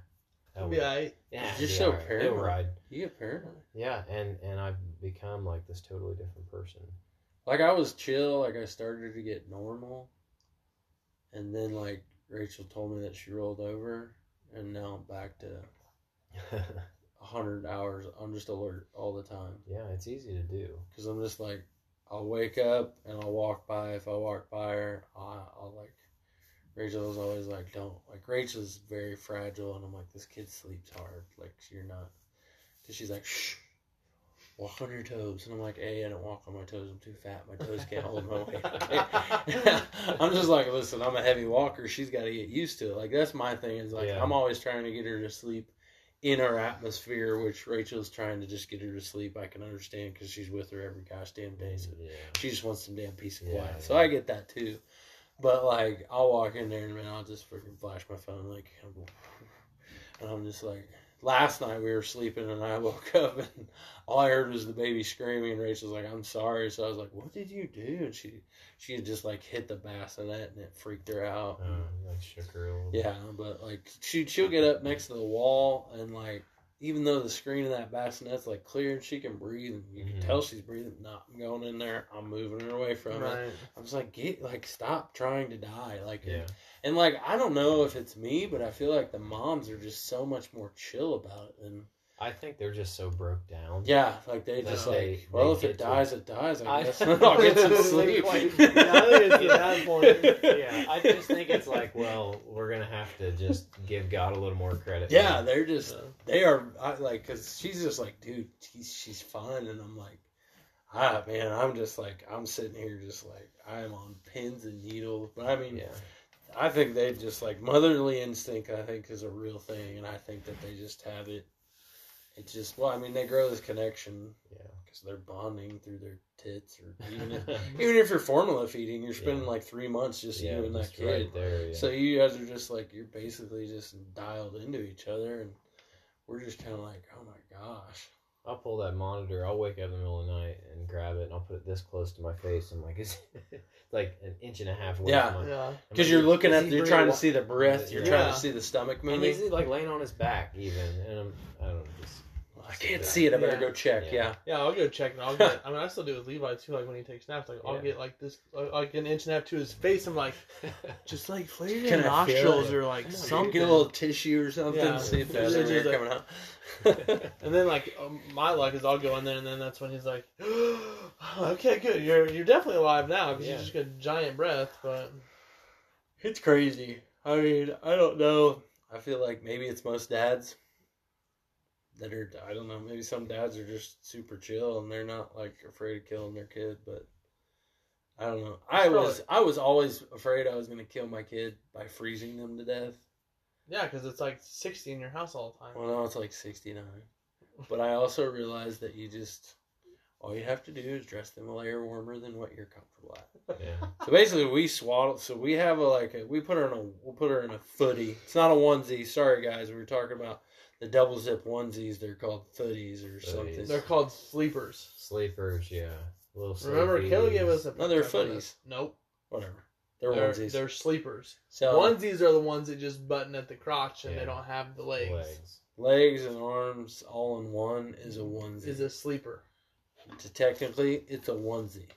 It'll be alright. yeah, You're so be paranoid. ride. You get paranoid. Yeah, and and I've become like this totally different person. Like I was chill, like I started to get normal, and then like Rachel told me that she rolled over, and now I'm back to hundred hours. I'm just alert all the time yeah, it's easy to do. because I'm just like I'll wake up and I'll walk by. If I walk by her, I'll, I'll like. Rachel's always like, don't like. Rachel's very fragile, and I'm like, this kid sleeps hard. Like you're not. Cause she's like, shh, walk on your toes, and I'm like, hey, I don't walk on my toes. I'm too fat. My toes can't hold my weight. I'm just like, listen, I'm a heavy walker. She's got to get used to it. Like that's my thing. Is like Yeah. I'm always trying to get her to sleep in our atmosphere, which Rachel's trying to just get her to sleep. I can understand because she's with her every gosh damn day. So Yeah. she just wants some damn peace and Yeah, quiet. So. I get that too. But like, I'll walk in there and man, I'll just freaking flash my phone like, and I'm just like, last night we were sleeping and I woke up and all I heard was the baby screaming and Rachel's like, I'm sorry. So I was like, What did you do? And she she had just like hit the bassinet and it freaked her out. Uh, like shook her a little. bit. Yeah, but like she she'll get up next to the wall and like even though the screen of that bassinet's like clear and she can breathe and you can Mhm. tell she's breathing, no, I'm going in there, I'm moving her away from it. I'm just like, get like stop trying to die. Like Yeah. and like I don't know if it's me, but I feel like the moms are just so much more chill about it than I think they're just so broke down. yeah, like they No, just they- like well they if it dies it dies, I I- guess. I'll get some sleep. Quite- Yeah, I think it's at that point. yeah, I just think it's like, well, we're gonna have to just give God a little more credit. Yeah, they're just Yeah. they are I, like because she's just like, dude, she's she's fine, and I'm like, ah, man, I'm just like I'm sitting here just like I am on pins and needles. But I mean, yeah, I think they just like motherly instinct. I think is a real thing, and I think that they just have it. It's just well, I mean, they grow this connection yeah. because they're bonding through their tits, or even if, even if you're formula feeding, you're spending Yeah. like three months just yeah, you and that kid. right there. Yeah. So you guys are just like you're basically just dialed into each other, and we're just kind of like, oh my gosh. I'll pull that monitor. I'll wake up in the middle of the night and grab it, and I'll put it this close to my face. I'm like, it's like an inch and a half away. Yeah. from my, Yeah. Because you're looking at, you're really trying to see the breath, you're Yeah. trying to see the stomach And moving. he's like laying on his back, even, and I'm, I don't know, just I can't see it. I better Yeah. go check. Yeah. Yeah. Yeah, I'll go check and I'll get. I mean, I still do with Levi too. Like when he takes naps, like I'll Yeah. get like this, uh, like an inch and a half to his face. I'm like, just like flare your Can I feel nostrils or like Come on, something. Get a little tissue or something. Yeah. See if there's it's any coming out. And then like um, my luck is I'll go in there and then that's when he's like, okay, good, you're you're definitely alive now because Yeah. you just got a giant breath. But it's crazy. I mean, I don't know. I feel like maybe it's most dads that are. I don't know. Maybe some dads are just super chill and they're not like afraid of killing their kid. But I don't know. I It's was. I was always afraid I was going to kill my kid by freezing them to death. yeah, because it's like 60 in your house all the time. Well, now it's like 69. But I also realized that you just, all you have to do is dress them a layer warmer than what you're comfortable at. yeah. So basically, we swaddle. So we have a like a, we put her in a we'll put her in a footie. It's not a onesie. Sorry guys, we were talking about the double zip onesies. They're called footies or Footies. something. They're called sleepers. Sleepers, yeah. Little Remember, sleepies. Kelly gave us a. No, they're picture footies. this. Nope, Whatever. They're, they're onesies. they're sleepers. so Onesies are the ones that just button at the crotch and Yeah. they don't have the legs. legs. legs and arms all in one is a onesie. Is a sleeper, So technically, it's a onesie.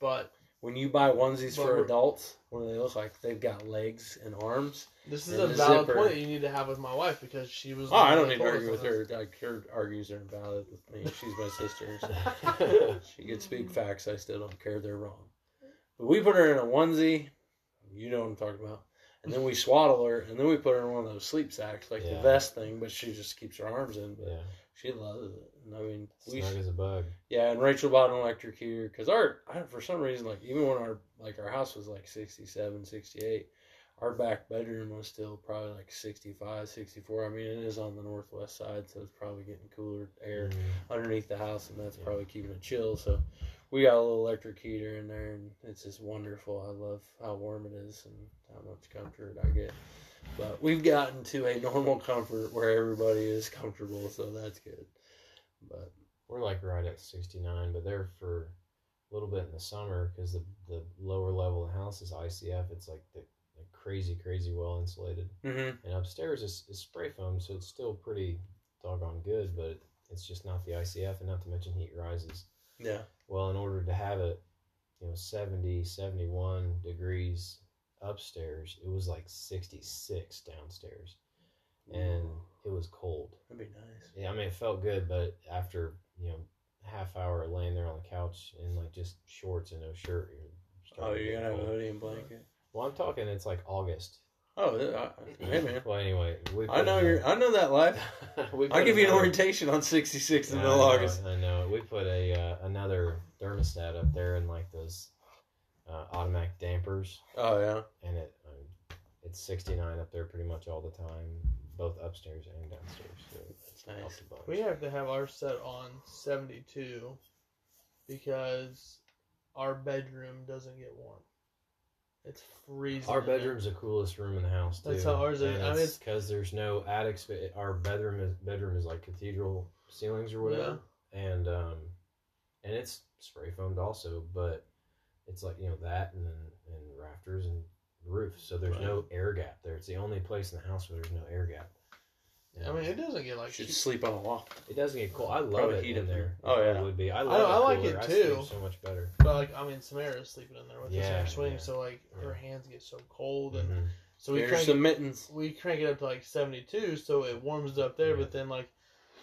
but When you buy onesies But for adults, what do they look like? They've got legs and arms. This is a valid zipper. point that you need to have with my wife because she was. Oh, I don't the need to argue with her. us Like, her argues are invalid with me. She's my sister. So she can speak facts. I still don't care. They're wrong. But we put her in a onesie. You know what I'm talking about. And then we swaddle her, and then we put her in one of those sleep sacks, like the Yeah. vest thing. But she just keeps her arms in. But yeah. she loves it. And I mean, we Snug as a bug. yeah. And Rachel bought an electric heater because our I, for some reason like even when our like our house was like 67, 68, our back bedroom was still probably like 65, 64. I mean, it is on the northwest side, so it's probably getting cooler air Mm. underneath the house, and that's Yeah. probably keeping it chill. So we got a little electric heater in there, and it's just wonderful. I love how warm it is and how much comfort I get. But we've gotten to a normal comfort where everybody is comfortable, so that's good. But We're like right at 69, but they're for a little bit in the summer because the, the lower level of the house is ICF. It's like the crazy, crazy well insulated. mm-hmm. And upstairs is, is spray foam, so it's still pretty doggone good, but it's just not the ICF, and not to mention heat rises. yeah, Well, in order to have it, you know, 70, 71 degrees upstairs, it was like 66 downstairs. And it was cold. that'd be nice. Yeah, I mean, it felt good, but after, you know, half hour laying there on the couch in like just shorts and no shirt, you're Oh, you're gonna have a hoodie and blanket. Well, I'm talking, it's like August. Oh, I, hey man, Well, anyway, we I know a- you're. I know that life. I'll give you an orientation on 66 in the middle of August. I know. We put a uh, another thermostat up there and like those uh, automatic dampers, Oh yeah. and it um, it's 69 up there pretty much all the time, both upstairs and downstairs. So That's nice. helps a bunch. We have to have ours set on 72 because our bedroom doesn't get warm. It's freezing. Our bedroom's the coolest room in the house. Too. That's how ours is. I mean, because there's no attic space. Our bedroom is bedroom is like cathedral ceilings or whatever, and um, and it's spray foamed also, but it's like you know that and then and rafters and roof, so there's no air gap there. It's the only place in the house where there's no air gap. I mean, it doesn't get like. Should sleep on a wall. It doesn't get cold. I love Probably it heat in it. there. Oh, yeah, It would be. I I love. know, it I like cooler. it I too. sleep so much better. But like, I mean, Samara's sleeping in there with Yeah, us in her swing, yeah. so like her hands get so cold, and Mhm. so we There's crank some mittens. we crank it up to like seventy two, so it warms up there. Yeah. But then like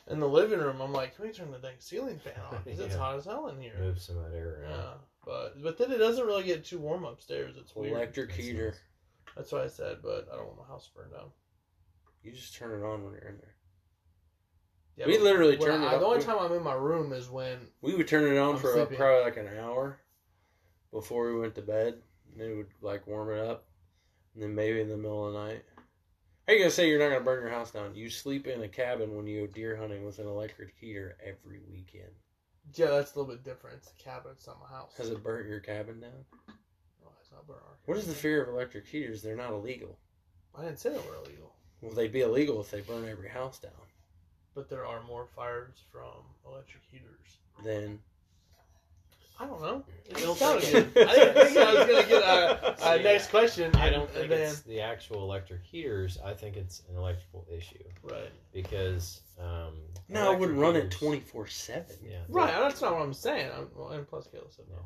in the living room, I'm like, can we turn the dang ceiling fan on? 'Cause it's Yeah. hot as hell in here. Move some of that air around. Yeah, but but then it doesn't really get too warm upstairs. It's weird. Electric heater. That's what I said, but I don't want my house burned down. You just turn it on when you're in there. Yeah, We literally turn it I, The only time I'm in my room is when We would turn it on I'm for uh, sleeping. probably like an hour before we went to bed, and it would like warm it up, and then maybe in the middle of the night. How you gonna say you're not gonna burn your house down? You sleep in a cabin when you go deer hunting with an electric heater every weekend. yeah, that's a little bit different. It's a cabin, it's not my house. Has it burnt your cabin down? No, it's not burnt our What is the fear of electric heaters? They're not illegal. I didn't say they were illegal, Well, they'd be illegal if they burn every house down. but there are more fires from electric heaters. Then I don't know. It I don't sounded think- good. I didn't think I was gonna get a, a See, next question. I don't think then, it's the actual electric heaters. I think it's an electrical issue right. because um, no, I wouldn't run it twenty four seven. Yeah, Right, that's not what I'm saying. I'm, well, and plus, Kayla said no.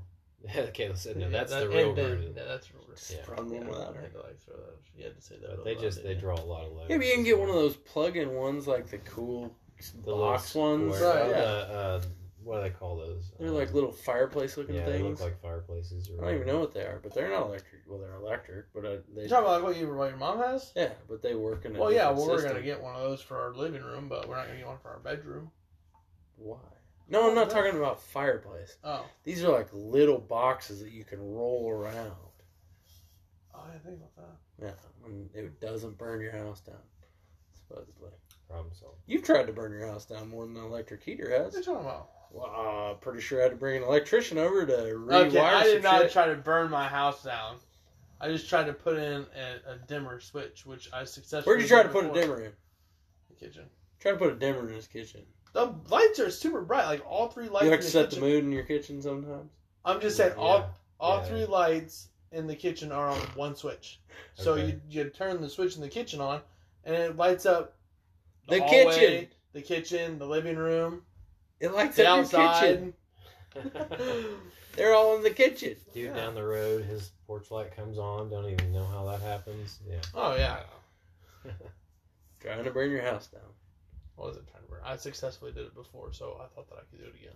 Yeah, Kayla said no. Yeah, That's that- the real and then- version. yeah, that's real version. Yeah. Run one Yeah, without I her. had to like throw that. You had to say that. But they just they didn't draw a lot of load. Yeah, but you can get one of those plug-in ones, like the cool the box ones. square- Right, uh, Yeah, uh, what do they call those? they're Um, like little fireplace-looking Yeah, they look like fireplaces. Or I don't even know what they are, but they're not electric. Well, they're electric, but uh, they You're talking about like what, you, what your mom has? yeah, but they work in a Well, yeah, well, we're system. gonna get one of those for our living room, but we're not gonna get one for our bedroom. Why? No, I'm not talking about fireplace. Oh, These are like little boxes that you can roll around. oh I didn't think about that. Yeah, and it doesn't burn your house down. Supposedly, problem solved. you've tried to burn your house down more than an electric heater has. What are you talking about? Well, uh, pretty sure I had to bring an electrician over to rewire Okay, I some did not shit. try to burn my house down. I just tried to put in a, a dimmer switch, which I successfully. Where'd you try to did put a dimmer in? The kitchen. Try to put a dimmer in his kitchen. The lights are super bright, like all three lights. You in like to the set kitchen. the mood in your kitchen sometimes. I'm just saying, Yeah, all all yeah. three lights in the kitchen are on one switch. So Okay. you you turn the switch in the kitchen on, and it lights up The hallway, kitchen. the kitchen, the living room, It lights the up your outside. kitchen. They're all in the kitchen. Dude Yeah. down the road, his porch light comes on. Don't even know how that happens. Yeah. Oh yeah. Trying to burn your house down. I wasn't trying to burn. I successfully did it before, so I thought that I could do it again.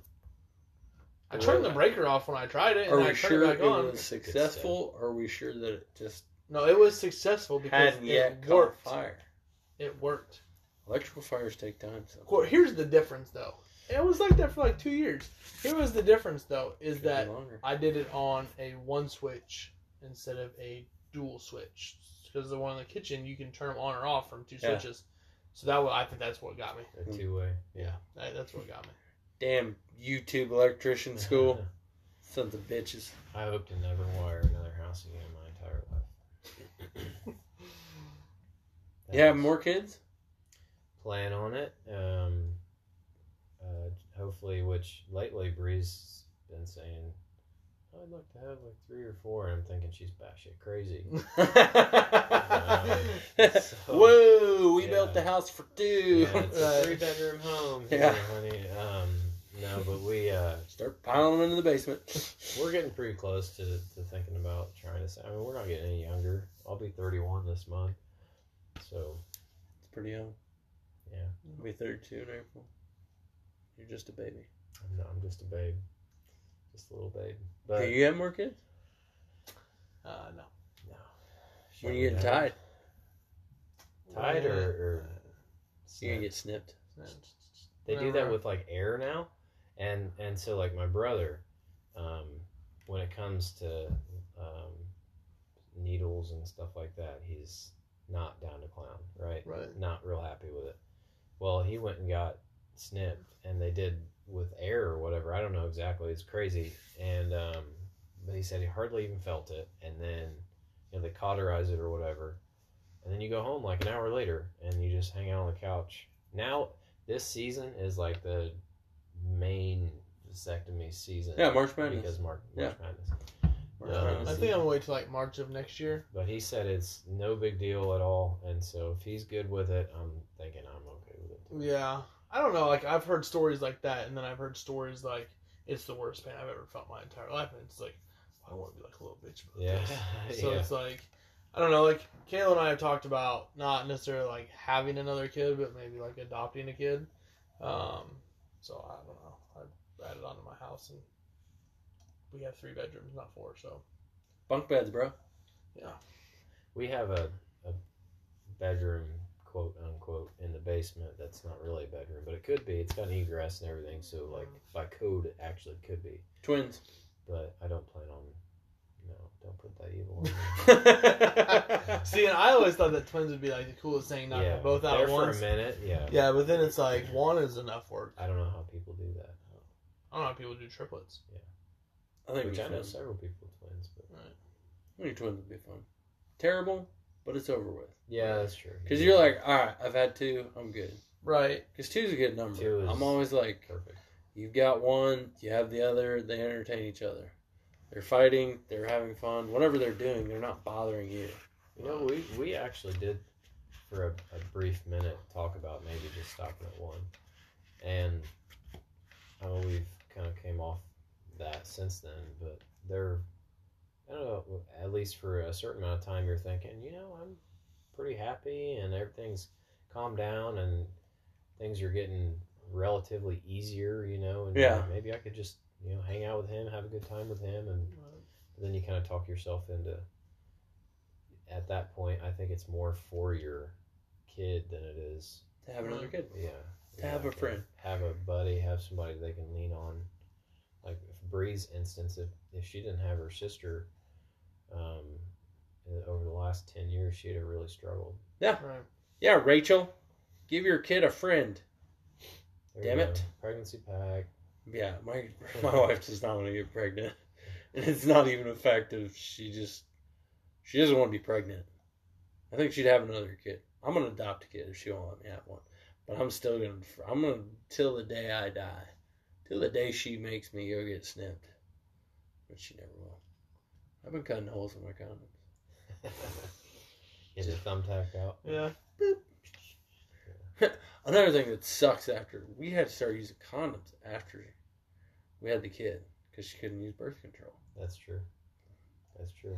I turned the breaker off when I tried it, and Are I we turned sure it it back on. was successful, or are we sure that it just No, it was successful because hadn't yet it caught worked. fire? It worked. Electrical fires take time. So. Well, here's the difference, though. It was like that for like two years. Here was the difference, though, is Could be that longer. I did it on a one switch instead of a dual switch. Because the one in the kitchen, you can turn them on or off from two Yeah. switches. So that was, I think that's what got me. A two way. Yeah. That- That's what got me. Damn YouTube electrician school. Sons of bitches. I hope to never wire another house again in my entire life. That You have more kids? plan on it. Um, uh, hopefully, which lately Bree's been saying, I'd like to have like three or four, and I'm thinking she's batshit crazy. so- Whoa, we Yeah. built the house for two. Yeah, it's a three bedroom home, Yeah. honey. Um, no, but we uh, Start piling them into the basement. we're getting pretty close to, to thinking about trying to. Say, I mean, we're not getting any younger. I'll be 31 this month, so It's pretty young. Yeah. I'll be 32 in April. You're just a baby. I'm, not, I'm just a babe, just a little babe. But Do you have more kids? Uh, no. no, When you getting tied? tied or, or You're gonna snapped? get snipped. They do that with like air now, and and so like my brother, um, when it comes to um, needles and stuff like that, he's not down to clown, right? Right. Not real happy with it. Well, he went and got snipped, and they did with air or whatever. I don't know exactly. It's crazy, and um, but he said he hardly even felt it, and then you know, they cauterize it or whatever, and then you go home like an hour later and you just hang out on the couch. Now this season is like the main vasectomy season. Yeah, March Madness. because March, March Madness. March Uh, Madness. I think I'm gonna wait till like March of next year. But he said it's no big deal at all, and so if he's good with it, I'm thinking I'm okay with it. Too. Yeah, I don't know. Like I've heard stories like that, and then I've heard stories like it's the worst pain I've ever felt my entire life, and it's like I don't want to be like a little bitch about Yeah, this. So yeah. it's like I don't know. Like Kayla and I have talked about not necessarily like having another kid, but maybe like adopting a kid. Um, so I don't know. I added onto my house, and we have three bedrooms, not four. So Bunk beds, bro. Yeah, we have a, a bedroom, quote unquote, in the basement. That's not really a bedroom, but it could be. It's got an egress and everything, so like by code, it actually could be. Twins. But I don't plan on. No, don't put that evil on see, and I always thought that twins would be like the coolest thing, not yeah, both out there at for a minute. Yeah. Yeah, but then it's like one is enough work. I don't know how people do that. I don't know how people do triplets. Yeah i think Which we I know several people with twins, but I think twins would be fun. Terrible, but it's over with. yeah, that's true. Because you're like, all right, I've had two, I'm good. Right. Because two's a good number. Two is- I'm always like, perfect. you've got one, you have the other, they entertain each other. They're fighting, they're having fun. Whatever they're doing, they're not bothering you. You know, we we actually did for a, a brief minute talk about maybe just stopping at one, and I know we've kind of came off that since then. But they're, I don't know, at least for a certain amount of time, you're thinking, you know, I'm pretty happy and everything's calmed down and things are getting relatively easier, you know, and Yeah. maybe I could just you know hang out with him, have a good time with him, and then you kind of talk yourself into at that point i think it's more for your kid than it is To have another kid. yeah To have a friend. have a buddy have somebody they can lean on like if bree's instance if, if she didn't have her sister um over the last 10 years she'd have really struggled Right. Yeah, Rachel, give your kid a friend. There Damn you go. it. pregnancy pack Yeah, my my wife does not want to get pregnant, and it's not even effective. She just she doesn't want to be pregnant. I think she'd have another kid. I'm gonna adopt a kid if she won't let me have one, but I'm still gonna I'm gonna till the day I die, till the day she makes me go get snipped, but she never will. I've been cutting holes in my condoms. get your thumbtack out Yeah. Another thing that sucks after we had to start using condoms after we had the kid because she couldn't use birth control. that's true that's true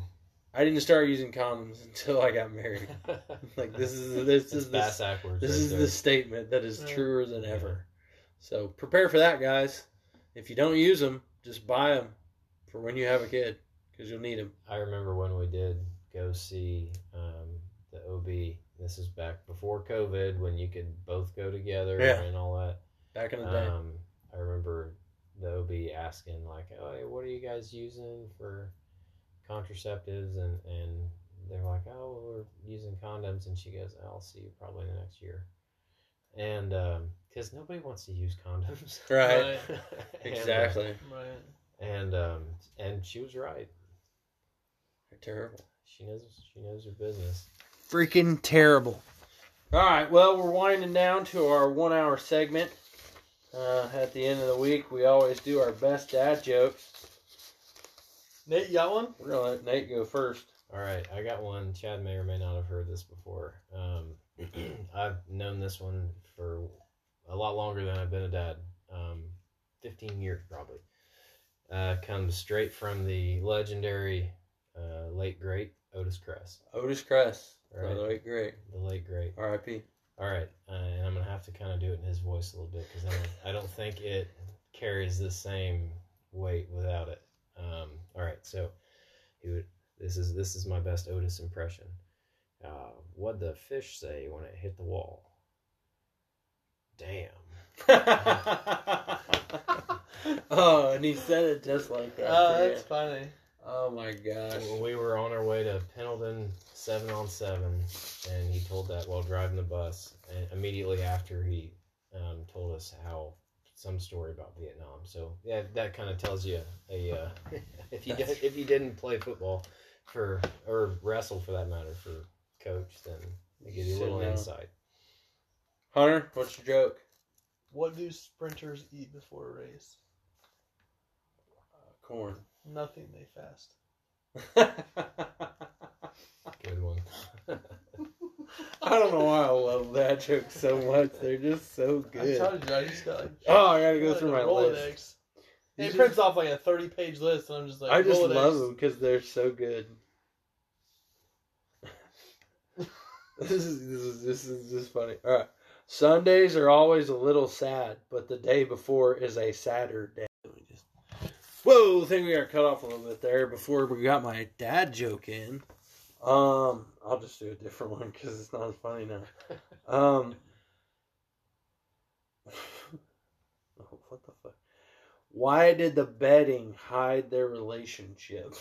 I didn't start using condoms until I got married. Like this is this It's is bass the, backwards this right is there. the statement that is Yeah. truer than ever. So prepare for that, guys. If you don't use them, just buy them for when you have a kid because you'll need them. I remember when we did go see um, the OB. This is back before COVID when you could both go together Yeah. and all that. Back in the day, Um, I remember the OB asking like, "Oh, hey, what are you guys using for contraceptives?" And and they're like, "Oh, well, we're using condoms." And she goes, "I'll see you probably in the next year." And because nobody wants to use condoms, right? Right. And, uh, Exactly. Right. And um, and she was right. They're terrible. She knows she knows her business. freaking terrible. All right, well, we're winding down to our one hour segment. Uh, at the end of the week, we always do our best dad jokes. Nate, you got one? We're going to let Nate go first. All right, I got one. Chad may or may not have heard this before. Um, I've known this one for a lot longer than I've been a dad. Um, 15 years probably. Uh, comes straight from the legendary uh, late great Otis Kress. Otis Cress. All right. The way, great. The late great. R.I.P. All right, uh, and I'm gonna have to kind of do it in his voice a little bit because I don't, I don't think it carries the same weight without it. Um, all right, so he would. This is this is my best Otis impression. Uh, what'd the fish say when it hit the wall? Damn. oh, and he said it just like that. Oh, too. that's funny. Oh my gosh. When we were on our way to Pendleton, seven on seven, and he told that while driving the bus. And immediately after, he um, told us how some story about Vietnam. So yeah, that kind of tells you a uh, if you did, if you didn't play football, for or wrestle for that matter for coach, then they give you a Sit little down. insight. Hunter, what's your joke? What do sprinters eat before a race? Corn. Nothing. They fast. Good one. I don't know why I love that joke so much. They're just so I good. told you. I just got like. Oh, I gotta go through my Rolodex. list. He These are- prints off like a thirty-page list, and I'm just like, I just Rolodex. love them because they're so good. this is this is this is just funny. All right, Sundays are always a little sad, but the day before is a sadder day. Whoa, I think we got cut off a little bit there before we got my dad joke in. Um, I'll just do a different one because it's not as funny now. Um, oh, what the fuck? Why did the betting hide their relationship?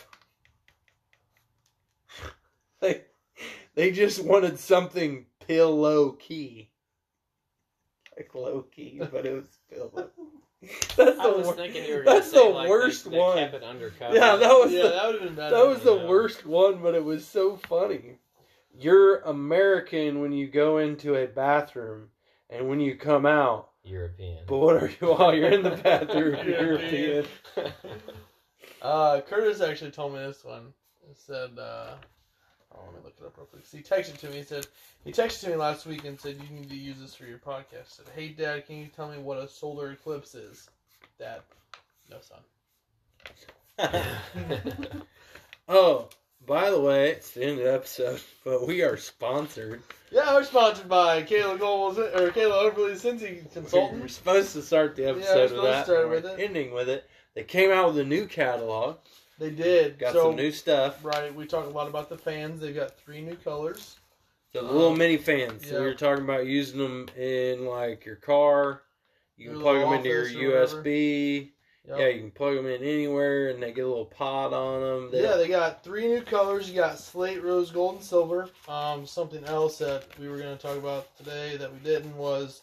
they, they just wanted something pill low key. Like low key, but it was pill low. That's I the was wor- thinking you were going to That's say the like worst they, they one. kept it undercover. Yeah, that was Yeah, the, that would have been better. that was the Yeah. worst one, but it was so funny. You're American when you go into a bathroom, and when you come out, European. but what are you while you're in the bathroom? European. European. Uh, Curtis actually told me this one. He said, uh, oh, let me look it up real quick. So he texted to me. He said he texted to me last week and said you need to use this for your podcast. I said, hey Dad, can you tell me what a solar eclipse is? Dad, no son. oh, by the way, it's the end of the episode, but we are sponsored. Yeah, we're sponsored by Kayla Gold or Kayla Overly Scentsy Consultant. We're supposed to start the episode Yeah, with supposed to that. start with it. Ending with it. They came out with a new catalog. They did. Got so, some new stuff. Right, we talk a lot about the fans. They've got three new colors. The little Um, mini fans. So yeah. we were talking about using them in like your car. You Your can plug them into your office or whatever. USB. Yep. Yeah, you can plug them in anywhere, and they get a little pod on them. They- Yeah, they got three new colors. You got slate, rose, gold, and silver. Um, something else that we were going to talk about today that we didn't was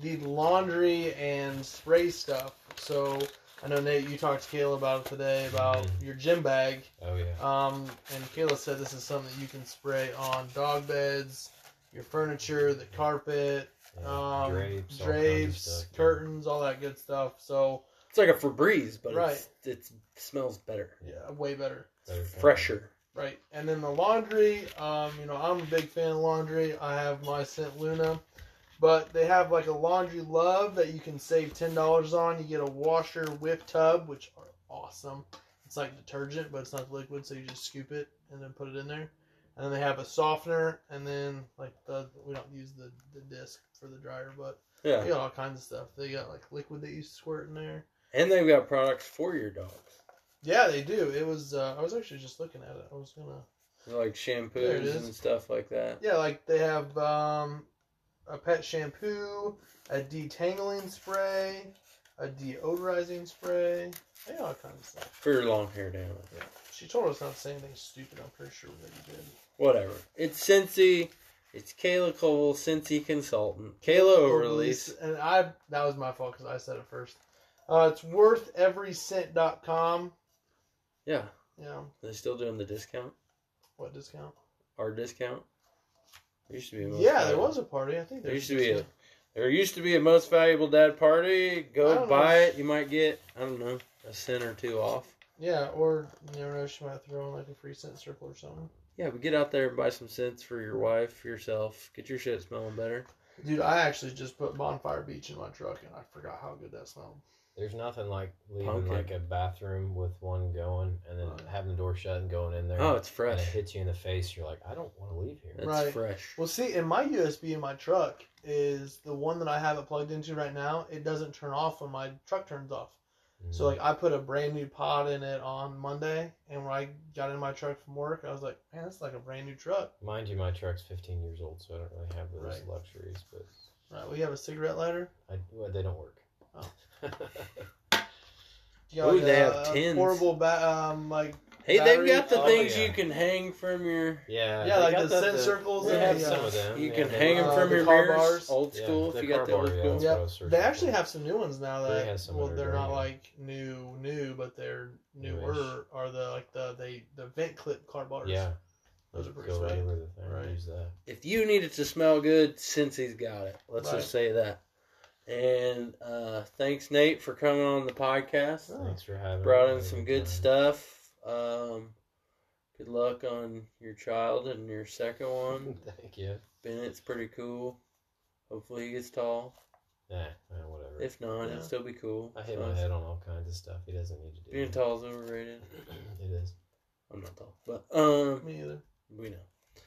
the laundry and spray stuff. So I know Nate, you talked to Kayla about it today about Mhm. your gym bag. oh yeah. Um, and Kayla said this is something that you can spray on dog beds, your furniture, the carpet, yeah. um, drapes, all kinds of drapes, stuff. curtains, all that good stuff. So It's like a Febreze, but Right. it's, it smells better, yeah, way better. Better fresher. Right, and then the laundry. Um, you know, I'm a big fan of laundry. I have my Scent Luna, but they have like a laundry love that you can save ten dollars on. You get a Washer Whiz tub, which are awesome. It's like detergent, but it's not liquid, so you just scoop it and then put it in there. And then they have a softener, and then like the we don't use the the disc for the dryer, but Yeah. they got all kinds of stuff. They got like liquid that you squirt in there. And they've got products for your dogs. Yeah, they do. It was. Uh, I was actually just looking at it. I was gonna. Like shampoos and stuff like that. Yeah, like they have um, a pet shampoo, a detangling spray, a deodorizing spray. They all kinds of stuff. For your long haired animals. She told us not to say anything stupid. I'm pretty sure we you did. Whatever. It's Scentsy. It's Kayla Cole, Scentsy Consultant. Kayla Overlease. And I that was my fault because I said it first. Uh, it's wortheverycent.com. Yeah. Yeah. They still doing the discount? What discount? Our discount? There used to be Yeah, there was a party. I think There there's used to be a there used to be a most valuable dad party. Go buy know. it. You might get I don't know a cent or two off. Yeah, or you never know, she might throw in like a free scent circle or something. Yeah, but get out there and buy some scents for your wife, yourself. Get your shit smelling better. Dude, I actually just put Bonfire Beach in my truck and I forgot how good that smelled. There's nothing like leaving Pumpkin. like a bathroom with one going and then Right. having the door shut and going in there. Oh, it's and fresh. it hits you in the face. You're like, I don't want to leave here. It's Right. fresh. Well, see, in my USB in my truck is the one that I have it plugged into right now. It doesn't turn off when my truck turns off. So like I put a brand new pod in it on Monday, and when I got in my truck from work, I was like, man, that's like a brand new truck. mind you, my truck's 15 years old, so I don't really have those Right. luxuries. But Right? We have a cigarette lighter. I, well, they don't work. Oh. Oh. You got, Ooh, they have a tins. Portable ba- um like Hey, they've got the Oh, things yeah. you can hang from your. Yeah, Yeah, like got the scent circles They have the, some uh, of them. You yeah, can hang them Uh, from the your car mirrors, bars. old school. the if you got the old bar, school. that's Yep. what I was searching They actually have some new ones now that have some well they're not like new new but they're Newish. newer are the like the they the vent clip car bars. Yeah, Those are pretty sweet. over the thing. Right. If you need it to smell good, since he's got it, let's Right. just say that. And uh, thanks, Nate, for coming on the podcast. Thanks for having. Brought in some good time. stuff. Um, good luck on your child and your second one. Thank you. Bennett's pretty cool. Hopefully he gets tall. Nah, whatever. If not, Yeah. it'd still be cool. I hit So, my head on all kinds of stuff. He doesn't need to do. Being tall is overrated. it is. I'm not tall, but um, Me either. we know.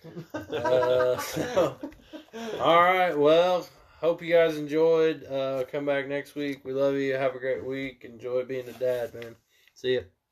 Uh, so, all right. Well, hope you guys enjoyed. Uh, come back next week. We love you. Have a great week. Enjoy being a dad, man. See ya.